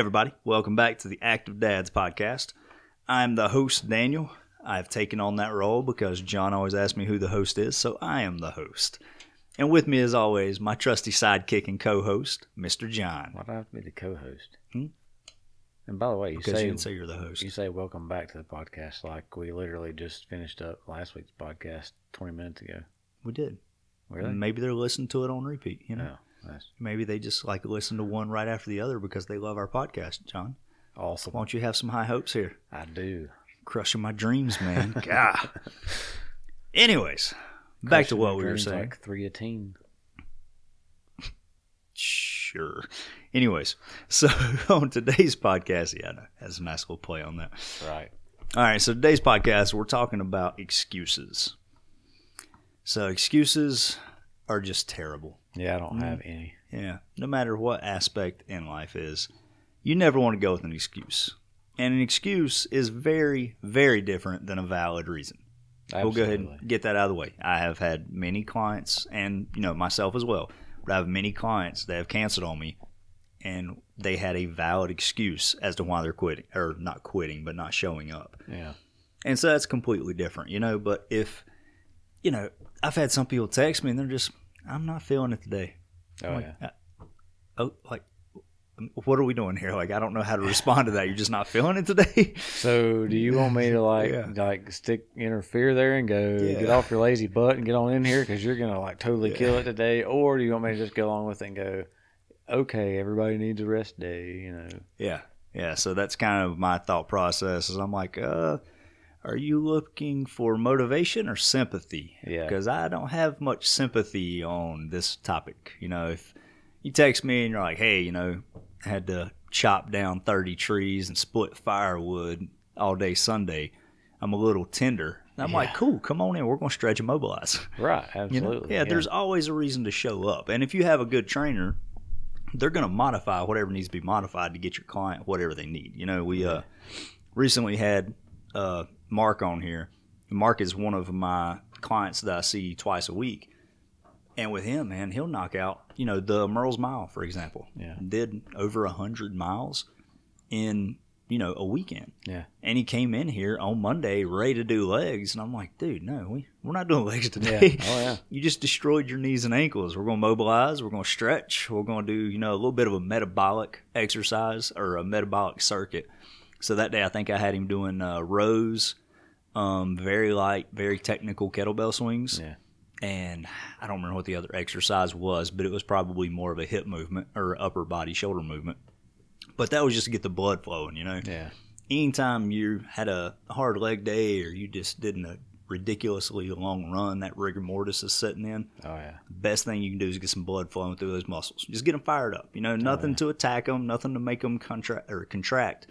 Everybody. Welcome back to the Active Dads podcast. I'm the host, Daniel. I've taken on that role because John always asks me who the host is, so I am the host. And with me, as always, my trusty sidekick and co host, Mr. John. Why do I have to be the co-host? Hmm? And by the way, you Because say you say you're the host. you say welcome back to the podcast like we literally just finished up last week's podcast twenty minutes ago. We did. Really? Maybe they're listening to it on repeat, you know? No, that's Maybe they just like listen to one right after the other because they love our podcast, John. awesome. Why don't you have some high hopes here? I do. Crushing my dreams, man. God. Anyways, back to what we were saying. Like three a teen. Sure. Anyways, so on today's podcast, yeah, has a nice little play on that. Right. All right, so today's podcast, we're talking about excuses. So excuses are just terrible. Yeah, I don't Mm. have any. Yeah, no matter what aspect in life is, you never want to go with an excuse. And an excuse is very, very different than a valid reason. We'll go ahead and get that out of the way. I have had many clients, and you know myself as well. But I have many clients that have canceled on me, and they had a valid excuse as to why they're quitting, or not quitting, but not showing up. Yeah. And so that's completely different, you know. But if, you know, I've had some people text me and they're just, I'm not feeling it today. Oh like, yeah. uh, oh, like, what are we doing here? Like, I don't know how to respond to that. You're just not feeling it today. So do you want me to like Yeah. like stick interfere there and go Yeah. get off your lazy butt and get on in here because you're gonna like totally Yeah. kill it today, or do you want me to just go along with it and go, okay, everybody needs a rest day, you know? Yeah, yeah. So that's kind of my thought process. Is I'm like, uh, are you looking for motivation or sympathy? Yeah. Because I don't have much sympathy on this topic. You know, if you text me and you're like, hey, you know, I had to chop down 30 trees and split firewood all day Sunday, I'm a little tender. And I'm like, cool, come on in. We're going to stretch and mobilize. Right. You Absolutely. know? Yeah, there's always a reason to show up. And if you have a good trainer, they're going to modify whatever needs to be modified to get your client whatever they need. You know, we uh, recently had uh, Mark on here. Mark is one of my clients that I see twice a week. And with him, man, he'll knock out, you know, the Merle's Mile, for example. Yeah. Did over a hundred miles in, you know, a weekend. Yeah. And he came in here on Monday ready to do legs. And I'm like, dude, no, we, we're not doing legs today. Yeah. Oh yeah. you just destroyed your knees and ankles. We're going to mobilize. We're going to stretch. We're going to do, you know, a little bit of a metabolic exercise or a metabolic circuit. So that day, I think I had him doing uh, rows, um, very light, very technical kettlebell swings. Yeah. And I don't remember what the other exercise was, but it was probably more of a hip movement or upper body shoulder movement. But that was just to get the blood flowing, you know? Yeah. anytime you had a hard leg day or you just did a ridiculously long run, that rigor mortis is setting in. Oh yeah. Best thing you can do is get some blood flowing through those muscles. Just get them fired up. You know, nothing yeah. to attack them, nothing to make them contract or contract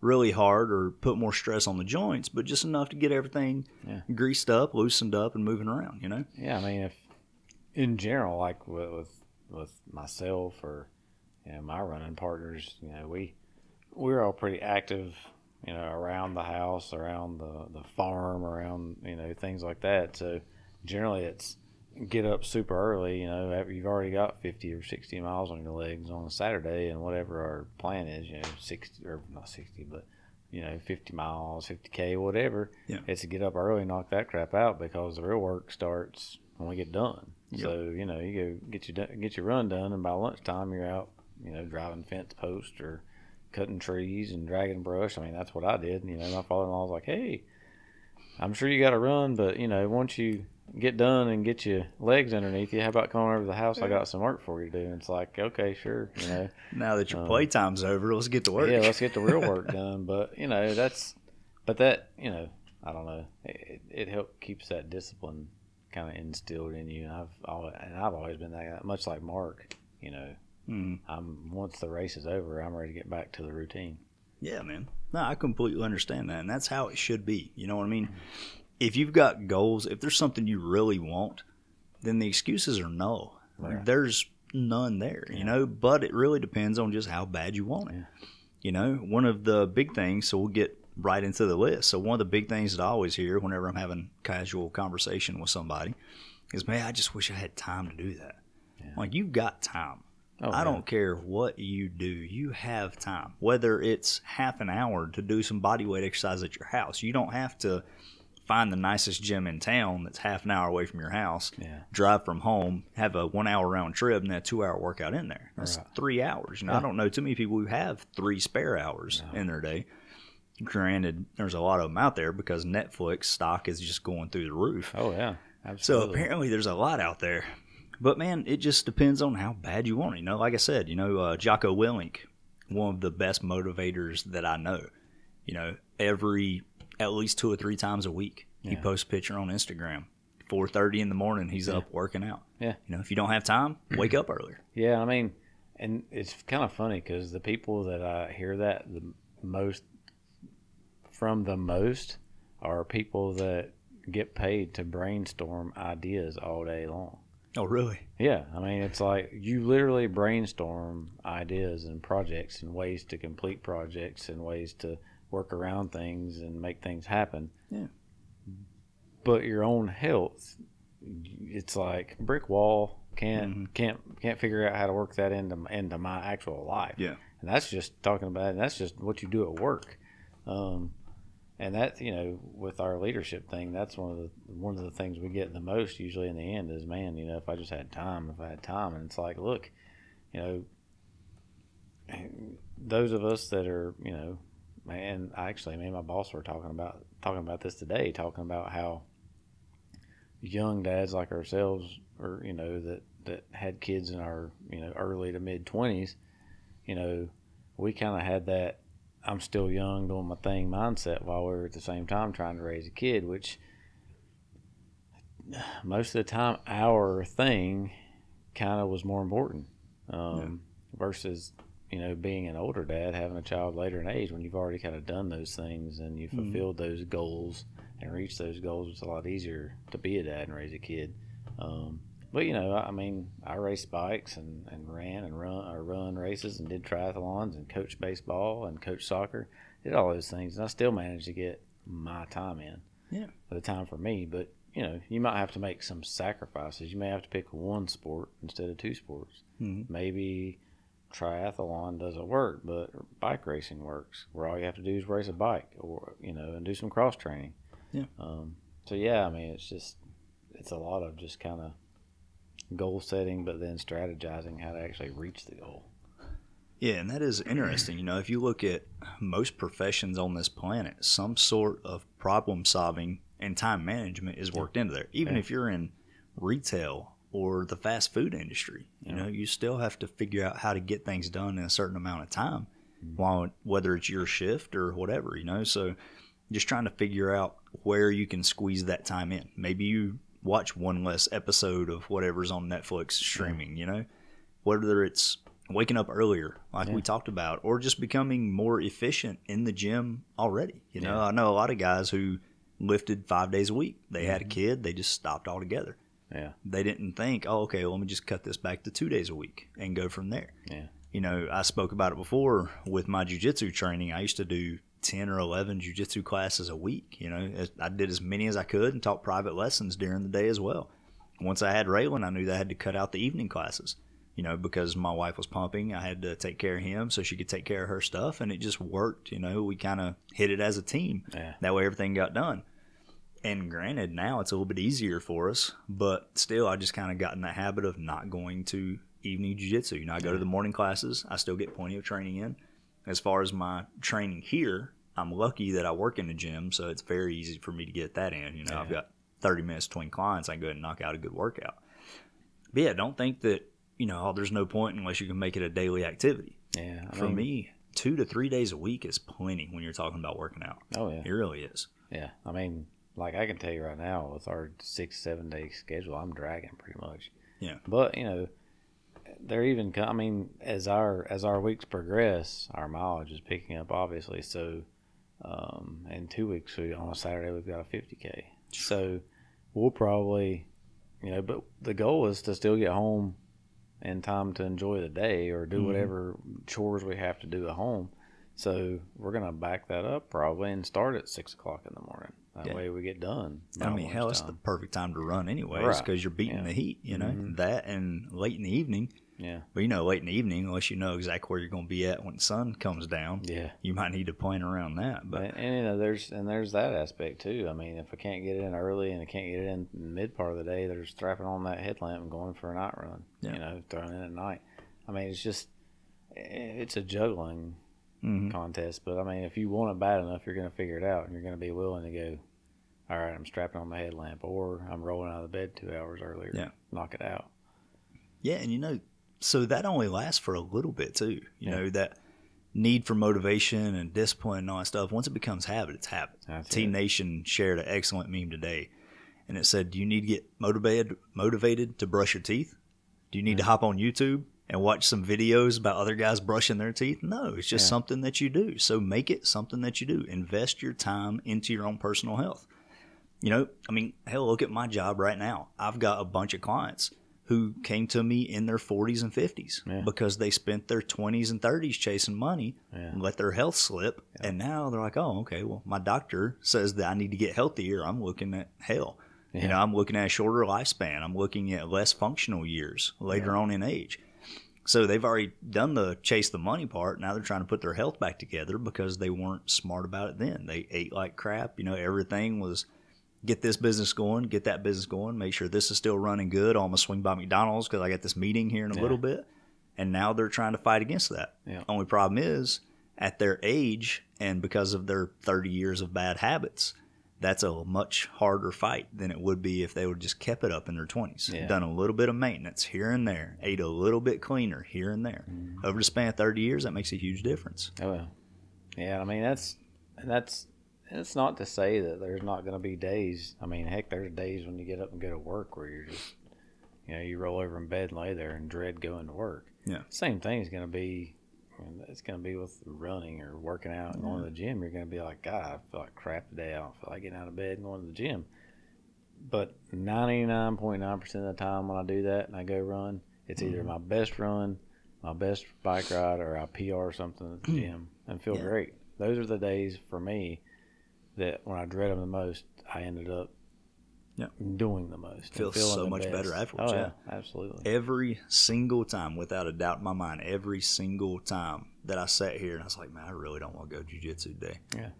really hard or put more stress on the joints, but just enough to get everything Yeah. greased up, loosened up, and moving around. You know. Yeah, I mean, if in general, like with with, with myself or you know my running partners, you know, we we're all pretty active, you know, around the house, around the the farm, around you know things like that. So generally, it's get up super early. You know, after you've already got fifty or sixty miles on your legs on a Saturday, and whatever our plan is, you know, sixty or not sixty, but you know, 50 miles, 50K, whatever. Yeah. It's to get up early, knock that crap out because the real work starts when we get done. Yep. So, you know, you go get your, get your run done, and by lunchtime, you're out, you know, driving fence posts or cutting trees and dragging brush. I mean, that's what I did. You know, my father in law was like, hey, I'm sure you got to run, but, you know, once you get done and get your legs underneath you, how about coming over to the house? I got some work for you to do. And it's like, okay, sure, you know. Now that your Um, playtime's over, let's get to work. Yeah, let's get the real work done. But you know, that's but that you know, I don't know. It, it help keeps that discipline kind of instilled in you. And I've always, and I've always been that much like Mark. You know, Mhm. I'm once the race is over, I'm ready to get back to the routine. Yeah, man. No, I completely understand that. And that's how it should be. You know what I mean? If you've got goals, if there's something you really want, then the excuses are no. Right. There's none there, you know, but it really depends on just how bad you want it. Yeah. You know, one of the big things, so we'll get right into the list. So, one of the big things that I always hear whenever I'm having casual conversation with somebody is, man, I just wish I had time to do that. Yeah. Like, you've got time. Oh, I yeah. don't care what you do, you have time. Whether it's half an hour to do some body weight exercise at your house, you don't have to find the nicest gym in town that's half an hour away from your house. Yeah. Drive from home, have a one hour round trip, and then a two hour workout in there. That's Right. three hours. You know, I don't know too many people who have three spare hours in their day. Granted, there's a lot of them out there because Netflix stock is just going through the roof. Oh yeah, So apparently, there's a lot out there. But man, it just depends on how bad you want it. You know, like I said, you know, uh, Jocko Willink, one of the best motivators that I know. You know, every at least two or three times a week, he posts a picture on Instagram. Four thirty in the morning, he's up working out. Yeah. You know, if you don't have time, wake up earlier. Yeah, I mean, and it's kind of funny because the people that I hear that the most from the most are people that get paid to brainstorm ideas all day long. Oh, really? Yeah, I mean, it's like you literally brainstorm ideas and projects and ways to complete projects and ways to work around things and make things happen. Yeah. But your own health, it's like brick wall. Can't Mm-hmm. can't can't figure out how to work that into into my actual life. Yeah. and that's just talking about. And that's just what you do at work. Um, and that you know, with our leadership thing, that's one of the one of the things we get the most usually in the end is, man, you know, if I just had time, if I had time, and it's like, look, you know, those of us that are, you know, man, I actually, me and my boss were talking about talking about this today, talking about how young dads like ourselves, or you know, that that had kids in our you know early to mid twenties, you know, we kind of had that I'm still young doing my thing mindset while we were at the same time trying to raise a kid, which most of the time our thing kind of was more important um, versus you know being an older dad having a child later in age when you've already kind of done those things and you've fulfilled those goals and reached those goals it's a lot easier to be a dad and raise a kid. Um, but you know I mean I raced bikes and, and ran and run or run races and did triathlons and coached baseball and coached soccer did all those things and I still managed to get my time in Yeah. the time for me. But you know you might have to make some sacrifices. You may have to pick one sport instead of two sports. Mhm. maybe triathlon doesn't work but bike racing works where all you have to do is race a bike or you know and do some cross training Yeah. um, so yeah i mean it's just it's a lot of just kind of goal setting but then strategizing how to actually reach the goal Yeah, and that is interesting. You know, if you look at most professions on this planet, some sort of problem solving and time management is worked into there. Even Yeah. if you're in retail or the fast food industry, you Yeah. know, you still have to figure out how to get things done in a certain amount of time, Mm-hmm. while whether it's your shift or whatever. You know, so just trying to figure out where you can squeeze that time in. Maybe you watch one less episode of whatever's on Netflix streaming. You know, whether it's waking up earlier, like Yeah. we talked about, or just becoming more efficient in the gym already. You know, Yeah. I know a lot of guys who lifted five days a week. They had a Mm-hmm. kid, they just stopped altogether. Yeah They didn't think, oh, okay, well, let me just cut this back to two days a week and go from there. yeah You know, I spoke about it before with my jujitsu training. I used to do 10 or 11 jujitsu classes a week. You know, I did as many as I could and taught private lessons during the day as well. Once I had Raylan, I knew that I had to cut out the evening classes, you know, because my wife was pumping. I had to take care of him so she could take care of her stuff. And it just worked. You know, we kind of hit it as a team. yeah That way everything got done. And granted, now it's a little bit easier for us, but still, I just kind of got in the habit of not going to evening jiu-jitsu. You know, I go to the morning classes. I still get plenty of training in. As far as my training here, I'm lucky that I work in a gym, so it's very easy for me to get that in. You know, I've got 30 minutes between clients. I can go ahead and knock out a good workout. But yeah, don't think that, you know, oh, there's no point unless you can make it a daily activity. yeah I For mean, me, two to three days a week is plenty when you're talking about working out. oh yeah It really is. Yeah, I mean, like I can tell you right now, with our six seven day schedule, I'm dragging pretty much. Yeah. But you know, they're even. I mean, as our as our weeks progress, our mileage is picking up, obviously. So, um, in two weeks, we, on a Saturday, we've got a 50k. So, we'll probably, you know, but the goal is to still get home in time to enjoy the day or do Mhm. whatever chores we have to do at home. So we're gonna back that up probably and start at six o'clock in the morning. That Yeah. way we get done. I mean, hell, it's the perfect time to run anyways Right. because you're beating Yeah. the heat, you know. Mhm. That and late in the evening, Yeah. But you know, late in the evening, unless you know exactly where you're going to be at when the sun comes down, Yeah. you might need to plan around that. But But and you know, there's and there's that aspect too. I mean, if I can't get in early and I can't get it in mid part of the day, they're strapping on that headlamp and going for a night run. Yeah. You know, throwing in at night. I mean, it's just it's a juggling mhm. contest. But I mean, if you want it bad enough, you're going to figure it out, and you're going to be willing to go. All right, I'm strapping on the headlamp, or I'm rolling out of bed two hours earlier. Yeah. knock it out. yeah, and you know, so that only lasts for a little bit too. You Yeah. know that need for motivation and discipline and all that stuff. Once it becomes habit, it's habit. That's Teen it. Nation shared an excellent meme today, and it said, "Do you need to get motivated motivated to brush your teeth? Do you need to hop on YouTube and watch some videos about other guys brushing their teeth? No, it's just Yeah. something that you do. So make it something that you do. Invest your time into your own personal health. You know, I mean, hell, look at my job right now. I've got a bunch of clients who came to me in their 40s and 50s Yeah. because they spent their 20s and 30s chasing money Yeah. let their health slip, and now they're like, "Oh, okay. Well, my doctor says that I need to get healthier. I'm looking at hell. You know, I'm looking at a shorter lifespan. I'm looking at less functional years later on in age. So they've already done the chase the money part. Now they're trying to put their health back together because they weren't smart about it then. They ate like crap. You know, everything was get this business going, get that business going, make sure this is still running good. I'm gonna swing by McDonald's because I got this meeting here in a Yeah. little bit. And now they're trying to fight against that. Yeah. Only problem is at their age and because of their 30 years of bad habits, that's a much harder fight than it would be if they would just kept it up in their 20s. Yeah. Done a little bit of maintenance here and there, ate a little bit cleaner here and there. Mm-hmm. Over the span of 30 years, that makes a huge difference. Oh well, yeah. I mean, that's and that's. It's not to say that there's not going to be days. I mean, heck, there's days when you get up and go to work where you're just, you know, you roll over in bed and lay there and dread going to work. Yeah. Same thing is going to be. It's going to be with running or working out and going to the gym. You're going to be like, God, I feel like crap today. I don't feel like getting out of bed and going to the gym. But 99.9% of the time when I do that and I go run, it's either Mm-hmm. my best run, my best bike ride, or I PR something at the gym and feel Yeah. great. Those are the days for me that when I dread them the most, I ended up Yeah. doing the most. and Feels feeling so much best. better afterwards, Oh, yeah. absolutely. Every single time, without a doubt in my mind, every single time that I sat here and I was like, man, I really don't want to go jujitsu today. Yeah.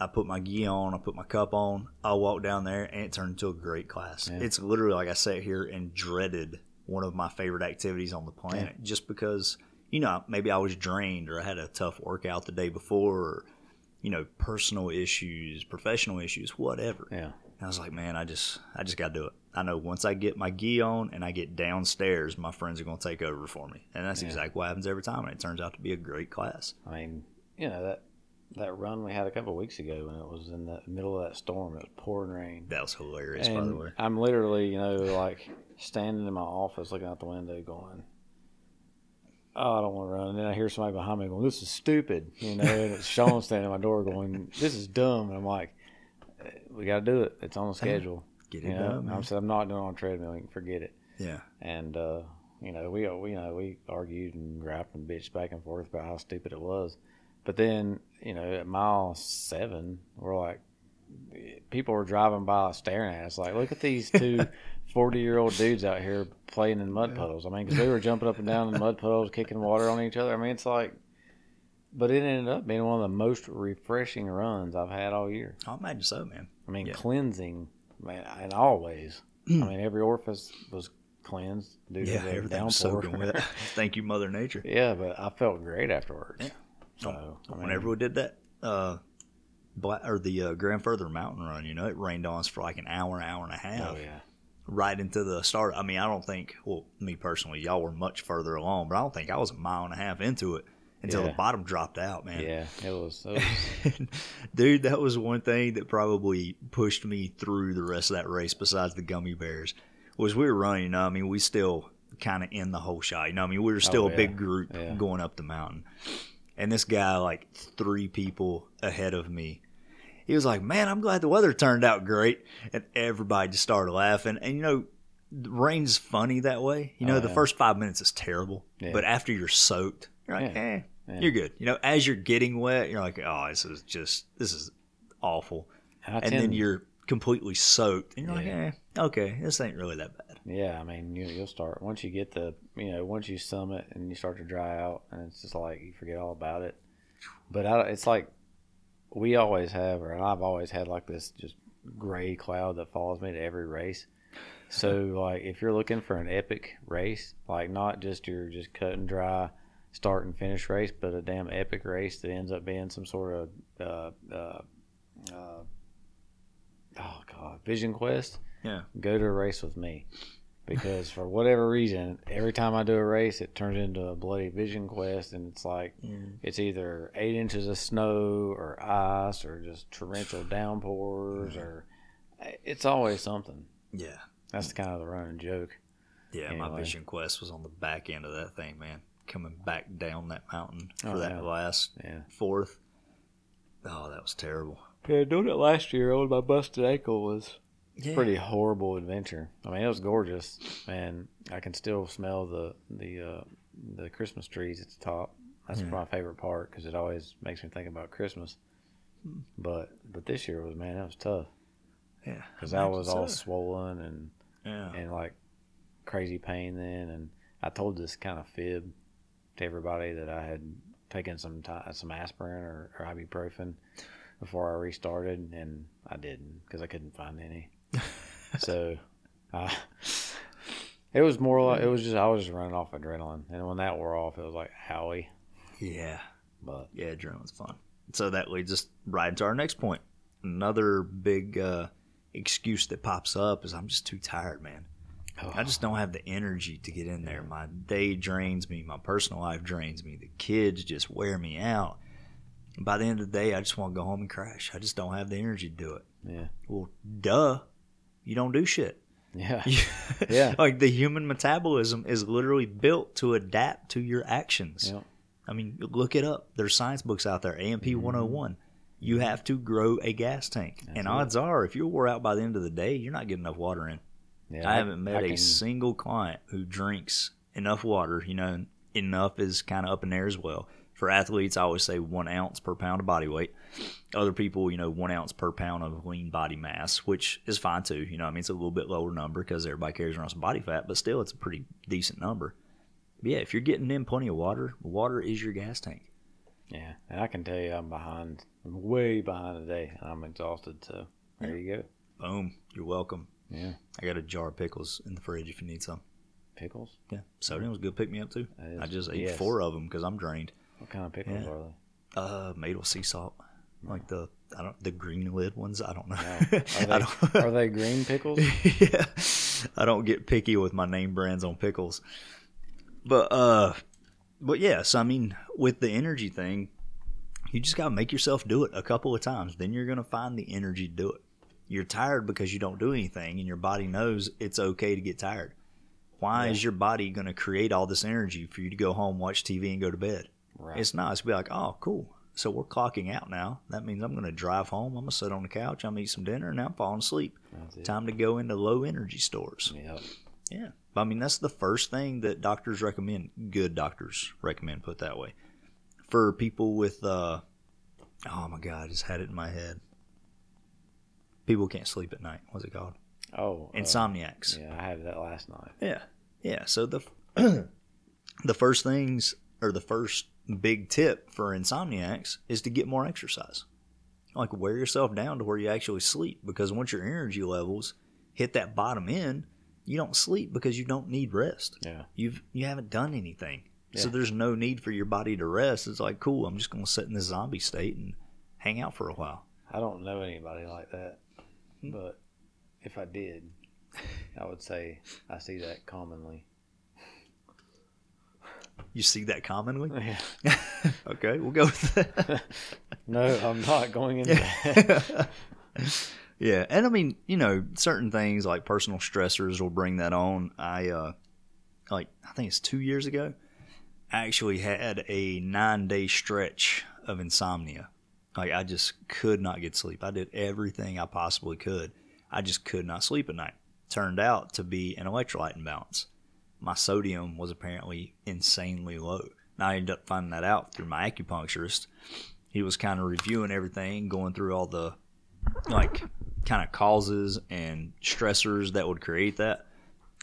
I put my gi on, I put my cup on, I walk down there, and it turned into a great class. Yeah. It's literally like I sat here and dreaded one of my favorite activities on the planet just because, you know, maybe I was drained or I had a tough workout the day before or, you know, personal issues, professional issues, whatever. Yeah. And I was like, man, I just, I just got to do it. I know once I get my gi on and I get downstairs, my friends are going to take over for me, and that's Yeah. exactly what happens every time. And it turns out to be a great class. I mean, you know that that run we had a couple of weeks ago when it was in the middle of that storm. It was pouring rain. That was hilarious, by the way. I'm literally, you know, like standing in my office looking out the window going, Oh, I don't want to run. And then I hear somebody behind me going, This is stupid. You know, and it's Sean standing at my door going, This is dumb. And I'm like, "Eh, We got to do it. It's on the schedule. Get You know, done. I'm, said, I'm not doing it on a treadmill. You can forget it. Yeah. And, uh, you know, we, we, you know, we argued and griped and bitched back and forth about how stupid it was. But then, you know, at mile seven, we're like, people were driving by staring at us like, look at these two 40 year old dudes out here playing in mud puddles. I mean, because we were jumping up and down in mud puddles, kicking water on each other. I mean, it's like, but it ended up being one of the most refreshing runs I've had all year. I imagine so, man. I mean, Yeah. cleansing, man, in all ways. I mean, every orifice was cleansed due to Yeah, the everything was downpour. Thank you, Mother Nature. yeah, but I felt great afterwards. Yeah. So, I mean, Whenever we did that, uh, black, or the uh, Grandfather Mountain Run, you know, it rained on us for like an hour, hour and a half, oh yeah, right into the start. I mean, I don't think, well, me personally, y'all were much further along, but I don't think I was a mile and a half into it until the bottom dropped out, man. yeah, it was. It was Dude, that was one thing that probably pushed me through the rest of that race besides the gummy bears. Was we were running, you know, I mean, we still kind of in the whole shot. You know, I mean, we were still Oh, a big group Yeah. going up the mountain. And this guy, like three people ahead of me, he was like, Man, I'm glad the weather turned out great. And everybody just started laughing. And, you know, rain's funny that way. You know, Oh, the first five minutes is terrible. Yeah. But after you're soaked, you're like, Yeah. eh, Yeah. you're good. You know, as you're getting wet, you're like, oh, this is just, this is awful. I And then you're completely soaked, and you're Yeah. like, eh, okay, this ain't really that bad. Yeah, I mean, you, you'll start once you get the you know, once you summit and you start to dry out, and it's just like you forget all about it. But I, it's like we always have, or I've always had like this just gray cloud that follows me to every race. So like if you're looking for an epic race, like not just your just cut and dry start and finish race, but a damn epic race that ends up being some sort of uh, uh, uh, oh god, Vision Quest. Yeah. Go to a race with me. Because for whatever reason, every time I do a race, it turns into a bloody Vision Quest, and it's like it's either eight inches of snow or ice or just torrential downpours, or it's always something. Yeah. That's kind of the running joke. Yeah, my Vision Quest was on the back end of that thing, man. Coming back down that mountain for Oh, that yeah. last Yeah. fourth. Oh, that was terrible. Yeah, doing it last year on my busted ankle was Yeah. pretty horrible adventure. I mean, it was gorgeous, and I can still smell the the uh, the Christmas trees at the top. That's Yeah. my favorite part because it always makes me think about Christmas. But but this year was man, that was tough Yeah. because I was all so. swollen and Yeah. and like crazy pain then, and I told this kind of fib to everybody that I had taken some some aspirin or, or ibuprofen before I restarted, and I didn't because I couldn't find any. so, uh, it was more like it was just I was just running off adrenaline, and when that wore off, it was like Howie. Yeah. But Yeah, adrenaline's fun. So that leads us right into our next point. Another big uh, excuse that pops up is I'm just too tired, man. I just don't have the energy to get in there. My day drains me. My personal life drains me. The kids just wear me out. By the end of the day, I just want to go home and crash. I just don't have the energy to do it. yeah, Well, duh. You don't do shit. yeah, Yeah. like the human metabolism is literally built to adapt to your actions. Yep. I mean, look it up. There's science books out there. A&P Mm-hmm. 101. You have to grow a gas tank. That's and it. odds are, if you're wore out by the end of the day, you're not getting enough water in. Yeah. I haven't met I a can- single client who drinks enough water. You know, enough is kind of up in there as well. For athletes, I always say one ounce per pound of body weight. Other people, you know, one ounce per pound of lean body mass, which is fine too. You know, I mean, it's a little bit lower number because everybody carries around some body fat, but still, it's a pretty decent number. But yeah, if you're getting in plenty of water, water is your gas tank. Yeah, and I can tell you I'm behind. I'm way behind today. and I'm exhausted. So there you go. Boom, you're welcome. Yeah, I got a jar of pickles in the fridge if you need some. pickles. Yeah, sodium was a good pick me up too. Is- I just ate yes. four of them because I'm drained. What kind of pickles Yeah. are they? Uh, made with sea salt, like the I don't the green lid ones. I don't know. No. Are I they, don't. are they green pickles? yeah, I don't get picky with my name brands on pickles, but uh, but yes, I mean with the energy thing, you just gotta make yourself do it a couple of times. Then you're gonna find the energy to do it. You're tired because you don't do anything, and your body knows it's okay to get tired. Why Yeah. is your body gonna create all this energy for you to go home, watch TV, and go to bed? Right. It's not. It's be like, oh, cool. So we're clocking out now. That means I'm going to drive home. I'm going to sit on the couch. I'm going to eat some dinner, and now I'm falling asleep. Time to go into low energy stores. Yep. Yeah. I mean, that's the first thing that doctors recommend. Good doctors recommend, put that way. For people with, uh, oh my God, I just had it in my head. People can't sleep at night. What's it called? Oh, uh, Insomniacs. yeah, I had that last night. Yeah, yeah. So the the first things or the first big tip for insomniacs is to get more exercise. Like wear yourself down to where you actually sleep because once your energy levels hit that bottom end, you don't sleep because you don't need rest. Yeah. You've you haven't done anything. So there's no need for your body to rest. It's like, cool, I'm just going to sit in this zombie state and hang out for a while. I don't know anybody like that. But if I did, I would say I see that commonly. You see that commonly? Yeah. okay, we'll go with that. No, I'm not going into that. yeah, and I mean, you know, certain things like personal stressors will bring that on. I uh like I think it's 2 years ago, I actually had a 9-day stretch of insomnia. Like I just could not get sleep. I did everything I possibly could. I just could not sleep at night. Turned out to be an electrolyte imbalance. My sodium was apparently insanely low. Now I ended up finding that out through my acupuncturist. He was kind of reviewing everything, going through all the like kind of causes and stressors that would create that.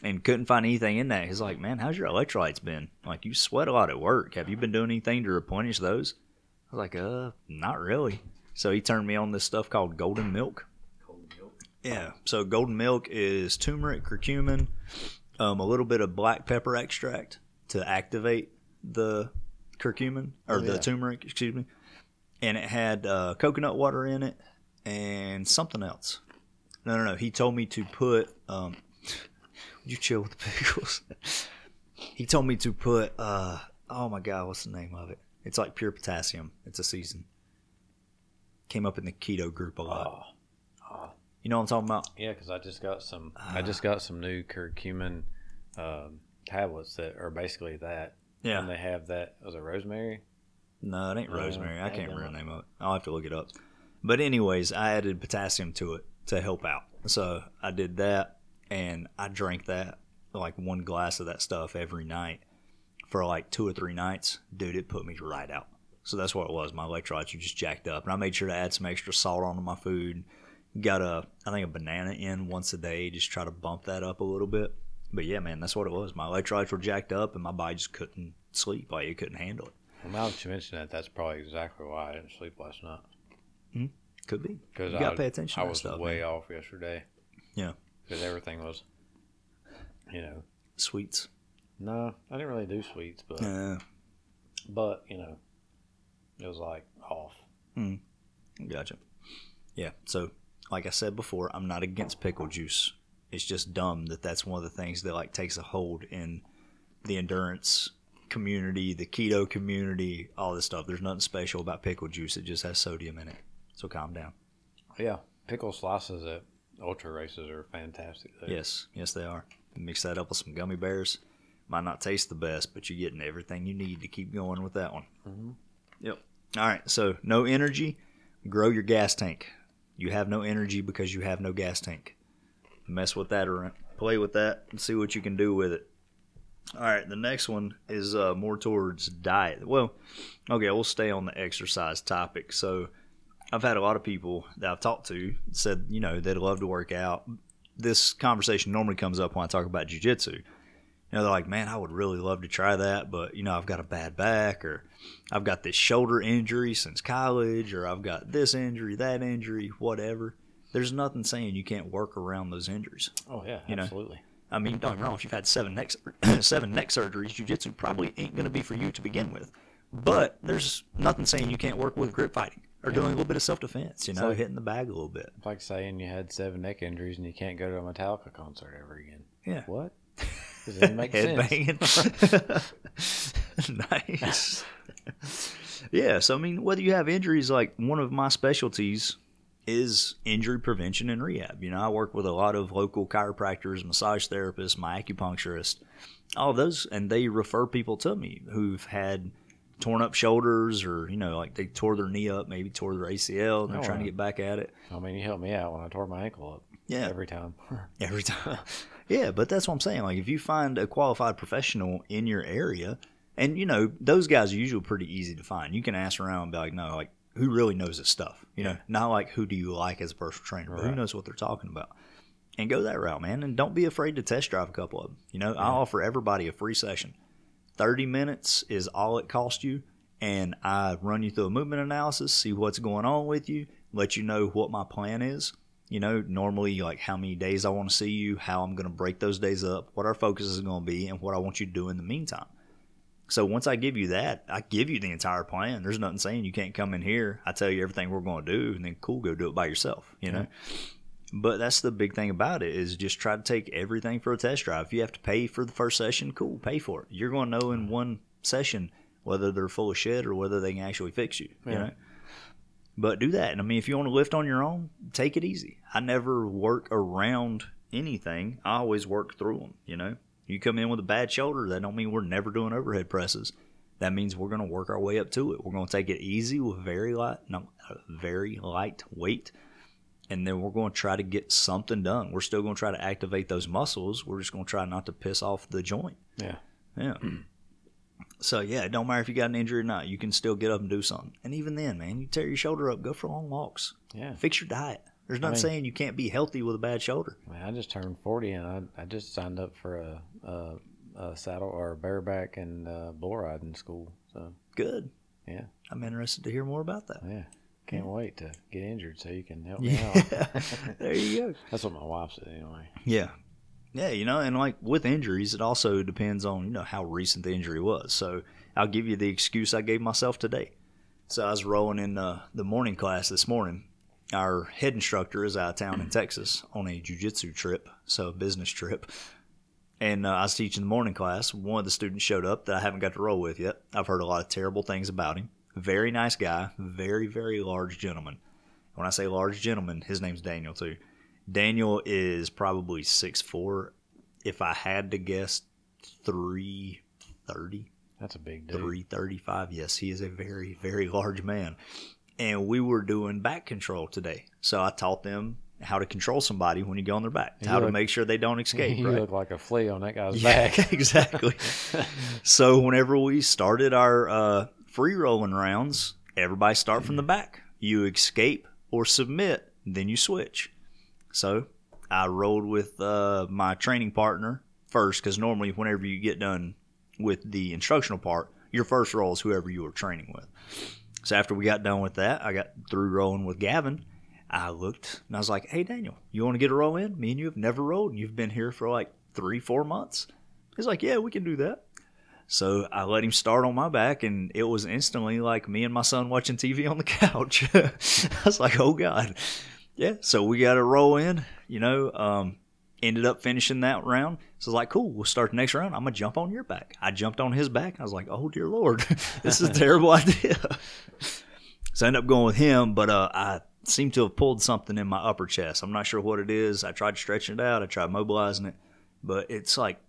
and couldn't find anything in that. He's like, "Man, how's your electrolytes been? Like, you sweat a lot at work. Have you been doing anything to replenish those?" I was like, "Uh, not really." So he turned me on this stuff called Golden Milk. Golden milk. Yeah. So Golden Milk is turmeric, curcumin, um, a little bit of black pepper extract to activate the curcumin or Oh, the turmeric, excuse me, and it had uh, coconut water in it and something else. No, no, no. He told me to put. Um, you chill with the pickles? he told me to put. Uh, oh my god, what's the name of it? It's like pure potassium. It's a season. Came up in the keto group a lot. Oh, You know what I'm talking about? yeah, because I just got some. I just got some new curcumin um, tablets that are basically that. Yeah. And they have that. Was it rosemary? No, it ain't Uh, rosemary. I I can't remember the name of it. I'll have to look it up. But anyways, I added potassium to it to help out. So I did that, and I drank that like one glass of that stuff every night for like two or three nights. Dude, it put me right out. So that's what it was. My electrolytes were just jacked up, and I made sure to add some extra salt onto my food. Got a, I think a banana in once a day, just try to bump that up a little bit. But yeah, man, that's what it was. My electrolytes were jacked up, and my body just couldn't sleep. Like it couldn't handle it. Well, now that you mention that, that's probably exactly why I didn't sleep last night. Mm-hmm. Could be. Because You I gotta pay attention I was stuff, way man. off yesterday. Yeah. Because everything was, you know, Sweets. No, I didn't really do sweets, but Yeah. but you know, it was like off. Hmm. Gotcha. Yeah. So, like I said before, I'm not against pickle juice. It's just dumb that that's one of the things that like takes a hold in the endurance community, the keto community, all this stuff. There's nothing special about pickle juice. It just has sodium in it. So calm down. Yeah, pickle slices at ultra races are fantastic. though. Yes, yes, they are. Mix that up with some gummy bears. Might not taste the best, but you're getting everything you need to keep going with that one. Mhm. Yep. All right. So no energy. Grow your gas tank. You have no energy because you have no gas tank. Mess with that or Play with that and see what you can do with it. All right. The next one is uh, more towards diet. Well, okay. We'll stay on the exercise topic. So I've had a lot of people that I've talked to said, you know, they'd love to work out. This conversation normally comes up when I talk about jujitsu. You know, they're like, man, I would really love to try that, but, you know, I've got a bad back or I've got this shoulder injury since college or I've got this injury, that injury, whatever. There's nothing saying you can't work around those injuries. Oh yeah, You know. absolutely. I mean, don't get me wrong. If you've had seven neck seven neck surgeries, jujitsu probably ain't going to be for you to begin with. But there's nothing saying you can't work with grip fighting or doing a little bit of self defense. You know, like- hitting the bag a little bit. It's like saying you had seven neck injuries and you can't go to a Metallica concert ever again. Yeah. What? Does that make Head sense? banging. nice. yeah. So I mean, whether you have injuries, like one of my specialties is injury prevention and rehab. You know, I work with a lot of local chiropractors, massage therapists, my acupuncturist, all those, and they refer people to me who've had torn up shoulders or you know like they tore their knee up maybe tore their acl and they're Oh, trying to get back at it I mean, you helped me out when I tore my ankle up. Yeah. Every time. every time. Yeah, but that's what I'm saying. Like if you find a qualified professional in your area, and you know those guys are usually pretty easy to find. You can ask around and be like, no, like who really knows this stuff? You know, not like who do you like as a personal trainer, but who knows what they're talking about. And go that route, man. And don't be afraid to test drive a couple of them. You know, I offer everybody a free session. 30 minutes is all it costs you. And I run you through a movement analysis, see what's going on with you, let you know what my plan is. You know, normally like how many days I want to see you, how I'm going to break those days up, what our focus is going to be, and what I want you to do in the meantime. So once I give you that, I give you the entire plan. There's nothing saying you can't come in here. I tell you everything we're going to do, and then cool, go do it by yourself. You know. But that's the big thing about it is just try to take everything for a test drive. If you have to pay for the first session, cool, pay for it. You're going to know in one session whether they're full of shit or whether they can actually fix you. You know. But do that. And I mean, if you want to lift on your own, take it easy. I never work around anything. I always work through them. You know, you come in with a bad shoulder, that don't mean we're never doing overhead presses. That means we're going to work our way up to it. We're going to take it easy with very light, no, very light weight, and then we're going to try to get something done. We're still going to try to activate those muscles. We're just going to try not to piss off the joint. Yeah. Yeah. so yeah, it don't matter if you got an injury or not. You can still get up and do something. And even then, man, you tear your shoulder up, go for long walks. Yeah. Fix your diet. There's nothing mean- saying you can't be healthy with a bad shoulder. I, mean, I just turned forty, and I I just signed up for a a, a saddle or a bareback and uh, bull riding school. So Good. Yeah. I'm interested to hear more about that. yeah, can't wait to get injured so you can help me Yeah. out. there you go. That's what my wife said anyway. Yeah. Yeah, you know, and like with injuries, it also depends on, you know, how recent the injury was. So I'll give you the excuse I gave myself today. So I was rolling in uh, the morning class this morning. Our head instructor is out of town in Texas on a jujitsu trip, so a business trip. And uh, I was teaching the morning class. One of the students showed up that I haven't got to roll with yet. I've heard a lot of terrible things about him. Very nice guy, very, very large gentleman. When I say large gentleman, his name's Daniel, too. Daniel is probably six four. If I had to guess, three thirty, That's a big dude. three thirty five. Yes, he is a very very large man. And we were doing back control today, so I taught them how to control somebody when you go on their back, You how to make sure they don't escape. you right? look like a flea on that guy's Yeah, back. exactly. so whenever we started our uh, free rolling rounds, everybody start from the back. You escape or submit, then you switch. So I rolled with uh, my training partner first because normally whenever you get done with the instructional part, your first roll is whoever you were training with. So after we got done with that, I got through rolling with Gavin. I looked and I was like, "Hey Daniel, you want to get a roll in? Me and you have never rolled, and you've been here for like three, four months." He's like, "Yeah, we can do that." So I let him start on my back, and it was instantly like me and my son watching TV on the couch. I was like, "Oh God!" Yeah. So we got to roll in. You know, um, ended up finishing that round. So I was like, "Cool, we'll start the next round. I'm gonna jump on your back." I jumped on his back. I was like, "Oh dear Lord, this is a terrible idea." So I ended up going with him, but uh, I seem to have pulled something in my upper chest. I'm not sure what it is. I tried stretching it out. I tried mobilizing it, but it's like,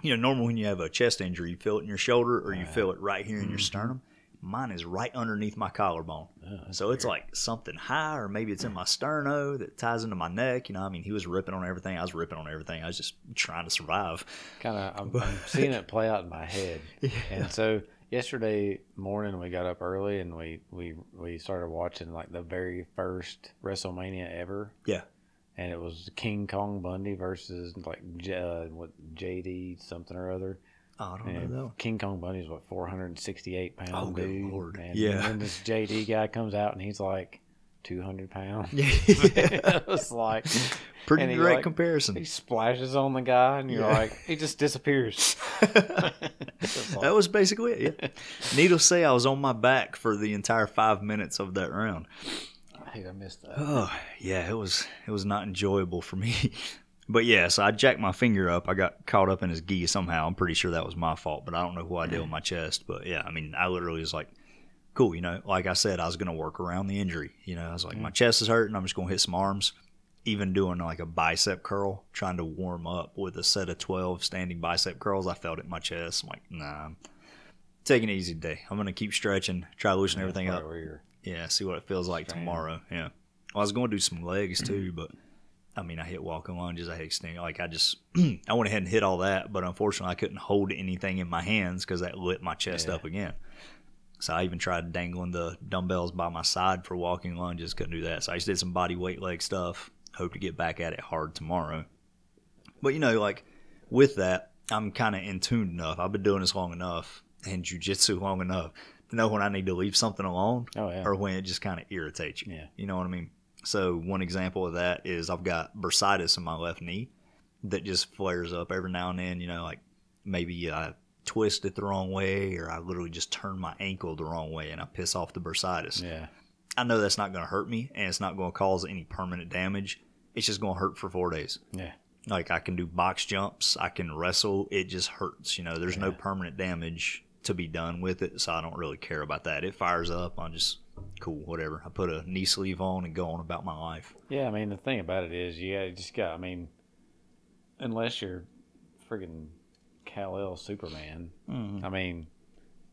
you know, normal when you have a chest injury, you feel it in your shoulder or you feel it right here in your sternum. Mine is right underneath my collarbone. Oh, So it's like something high, or maybe it's in my sterno that ties into my neck. You know, I mean, he was ripping on everything. I was ripping on everything. I was just trying to survive. kind of I'm, I'm seeing it play out in my head and so yesterday morning we got up early and we we we started watching like the very first wrestlemania ever Yeah. and it was king kong bundy versus like J, uh, what jd something or other Oh, I don't and know king kong bundy's what 468 pound Oh, good dude Lord. and, Yeah. and then this jd guy comes out and he's like 200 pounds Yeah. it was like Pretty direct like- comparison. he splashes on the guy and you're Yeah. like he just disappears like- that was basically it. Yeah. Needless to say, I was on my back for the entire five minutes of that round. Hey, I missed that. Oh yeah, it was it was not enjoyable for me. But yeah, so I jacked my finger up. I got caught up in his gi somehow. I'm pretty sure that was my fault, but I don't know who I did with my chest. But yeah, I mean, I literally was like, cool, you know, like I said, I was gonna work around the injury. You know, I was like, my chest is hurting. I'm just gonna hit some arms. Even doing like a bicep curl, trying to warm up with a set of 12 standing bicep curls, I felt it in my chest. I'm like, nah, I'm taking it easy today. I'm gonna keep stretching, try to loosen everything up. Yeah, see what it feels like Straining. tomorrow. Yeah. Well, I was going to do some legs too, but I mean, I hit walking lunges, I hit extend. Like I just, I went ahead and hit all that, but unfortunately, I couldn't hold anything in my hands because that lit my chest Yeah. up again. So I even tried dangling the dumbbells by my side for walking lunges. Couldn't do that. So I just did some body weight leg stuff. Hope to get back at it hard tomorrow. But you know, like with that, I'm kind of in tune enough. I've been doing this long enough and jujitsu long enough to know when I need to leave something alone Oh yeah. or when it just kind of irritates you. Yeah. You know what I mean? So one example of that is I've got bursitis in my left knee that just flares up every now and then. You know, like maybe I twist it the wrong way or I literally just turn my ankle the wrong way and I piss off the bursitis. Yeah. I know that's not going to hurt me and it's not going to cause any permanent damage. It's just going to hurt for four days. Yeah. Like I can do box jumps, I can wrestle. It just hurts. You know, there's no permanent damage to be done with it, so I don't really care about that. It fires up. I'm just cool, whatever. I put a knee sleeve on and go on about my life. Yeah. I mean, the thing about it is, you, you just got. I mean, unless you're friggin' Kal El Superman, Mm-hmm. I mean,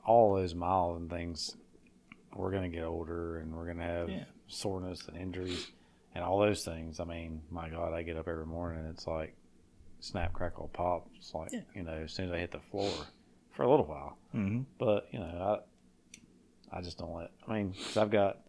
all those miles and things, we're gonna get older and we're gonna have Yeah. soreness and injuries and all those things. I mean, my God, I get up every morning and it's like snap, crackle, pop. It's like Yeah. you know, as soon as I hit the floor for a little while. Mm-hmm. But you know, I I just don't let. I mean, 'cause I've got,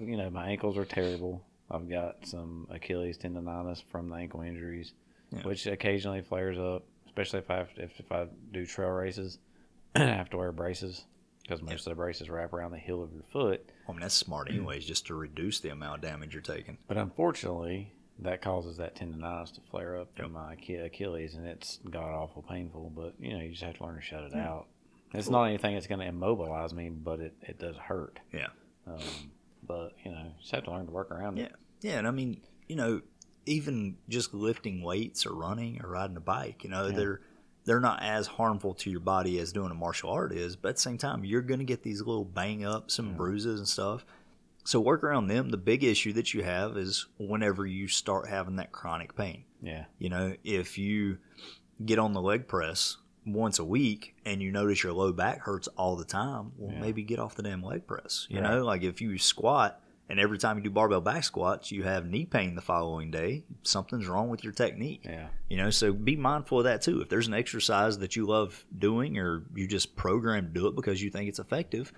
you know, my ankles are terrible. I've got some Achilles tendonitis from the ankle injuries, Yeah. which occasionally flares up, especially if I have, if, if I do trail races. I have to wear braces because most of the braces wrap around the heel of your foot. I mean, that's smart, anyways, just to reduce the amount of damage you're taking. But unfortunately, that causes that tendonitis to flare up Yep. in my Achilles, and it's god awful painful. But you know, you just have to learn to shut it Yeah. out. It's not anything that's going to immobilize me, but it, it does hurt. Yeah. Um, but you know, you just have to learn to work around it. Yeah, Yeah, and I mean, you know, even just lifting weights or running or riding a bike, you know, Yeah. they're they're not as harmful to your body as doing a martial art is, but at the same time, you're going to get these little bang ups and Yeah. bruises and stuff. So work around them. The big issue that you have is whenever you start having that chronic pain. Yeah, You know, if you get on the leg press once a week and you notice your low back hurts all the time, well, Yeah. maybe get off the damn leg press. You Right. know, like if you squat and every time you do barbell back squats, you have knee pain the following day, something's wrong with your technique. yeah, You know, so be mindful of that too. If there's an exercise that you love doing or you just program to do it because you think it's effective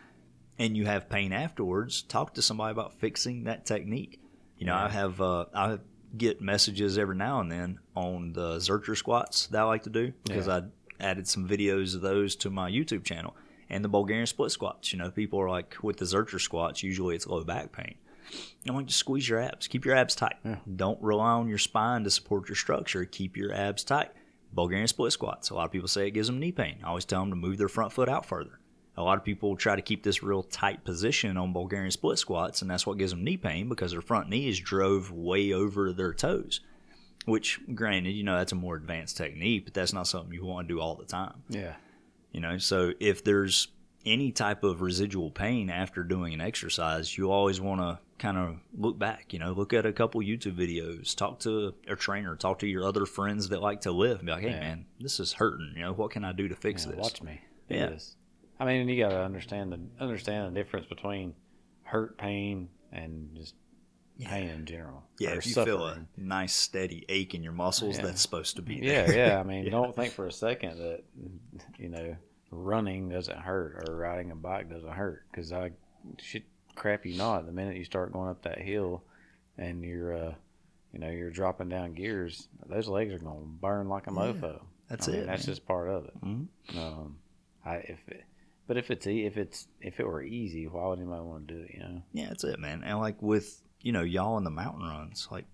and you have pain afterwards, talk to somebody about fixing that technique. You know, I have uh, I get messages every now and then on the Zercher squats that I like to do because Yeah. I added some videos of those to my YouTube channel and the Bulgarian split squats. You know, people are like with the Zercher squats, usually it's low back pain. I'm like, just squeeze your abs. Keep your abs tight. Yeah. Don't rely on your spine to support your structure. Keep your abs tight. Bulgarian split squats. A lot of people say it gives them knee pain. I always tell them to move their front foot out further. A lot of people try to keep this real tight position on Bulgarian split squats, and that's what gives them knee pain because their front knees drove way over their toes. Which, granted, you know, that's a more advanced technique, but that's not something you want to do all the time. yeah, You know, so if there's any type of residual pain after doing an exercise, you always want to kind of look back, you know, look at a couple YouTube videos, talk to a trainer, talk to your other friends that like to lift, and be like, hey, Yeah. man, this is hurting. You know, what can I do to fix Yeah, this? Watch me. Yeah. this. I mean, you got to understand the understand the difference between hurt pain and just pain in general. Yeah, if you feel a nice steady ache in your muscles, Yeah. that's supposed to be Yeah, there. yeah. yeah. I mean, Yeah. don't think for a second that you know running doesn't hurt or riding a bike doesn't hurt because I shit crap you not. The minute you start going up that hill and you're uh, you know you're dropping down gears, those legs are gonna burn like a Yeah, mofo. That's I mean, it. That's just part of it. Mhm. Um, I if it, but if it's e- if it's if it were easy, why would anybody want to do it? You know? Yeah, that's it, man. And like with you know y'all in the mountain runs, like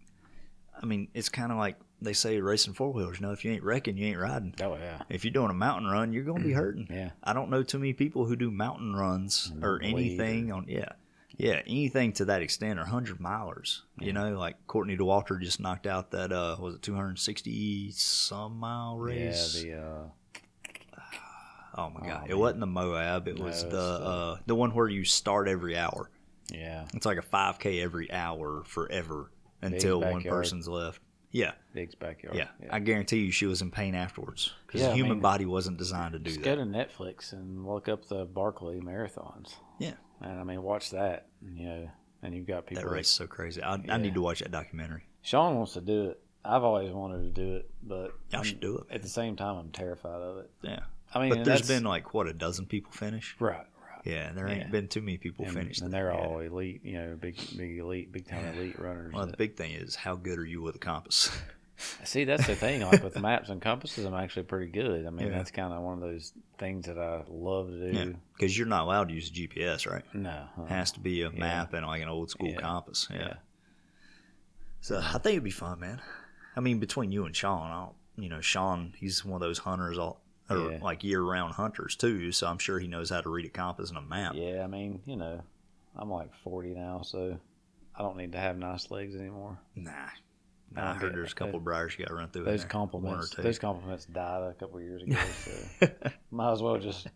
I mean, it's kind of like they say racing four wheelers. You know, if you ain't wrecking, you ain't riding. Oh yeah, If you're doing a mountain run, you're going to be hurting. yeah. I don't know too many people who do mountain runs or anything on yeah. Yeah, anything to that extent or 100 milers. You know, like Courtney Dauwalter just knocked out that uh was it 260 some mile race? Yeah, the uh, oh my Oh, god. it man. wasn't the Moab, it No, was the the- uh the one where you start every hour. Yeah, It's like a 5k every hour forever until one person's left. Yeah, Big's backyard. yeah. I guarantee you she was in pain afterwards cuz Yeah, the I human mean, body wasn't designed to do Just that. go to Netflix and look up the Barkley marathons. Yeah. And I mean, watch that. You know, and you've got people. That race is so crazy. I, I need to watch that documentary. Sean wants to do it. I've always wanted to do it, but Y'all should do it. At the same time, I'm terrified of it. Yeah. I mean, but there's been like what a dozen people finish. right. Yeah, and there ain't Yeah. been too many people And, finish. and that. they're Yeah. all elite. You know, big, big elite, big time elite runners. Well, the big thing is how good are you with a compass? See, that's the thing. Like with maps and compasses, I'm actually pretty good. I mean, Yeah. that's kind of one of those things that I love to do. Yeah. Because you're not allowed to use a GPS, right? No, uh, It has to be a map and like an old school Yeah. compass. Yeah. Yeah. So I think it'd be fun, man. I mean, between you and Sean, I'll, you know, Sean, he's one of those hunters, all, or Yeah. like year-round hunters too. So I'm sure he knows how to read a compass and a map. yeah. I mean, you know, I'm like 40 now, so I don't need to have nice legs anymore. Nah. I Nah, I heard there's a couple briars you got to run through. Those compliments, One or two. those compliments died a couple years ago, so might as well just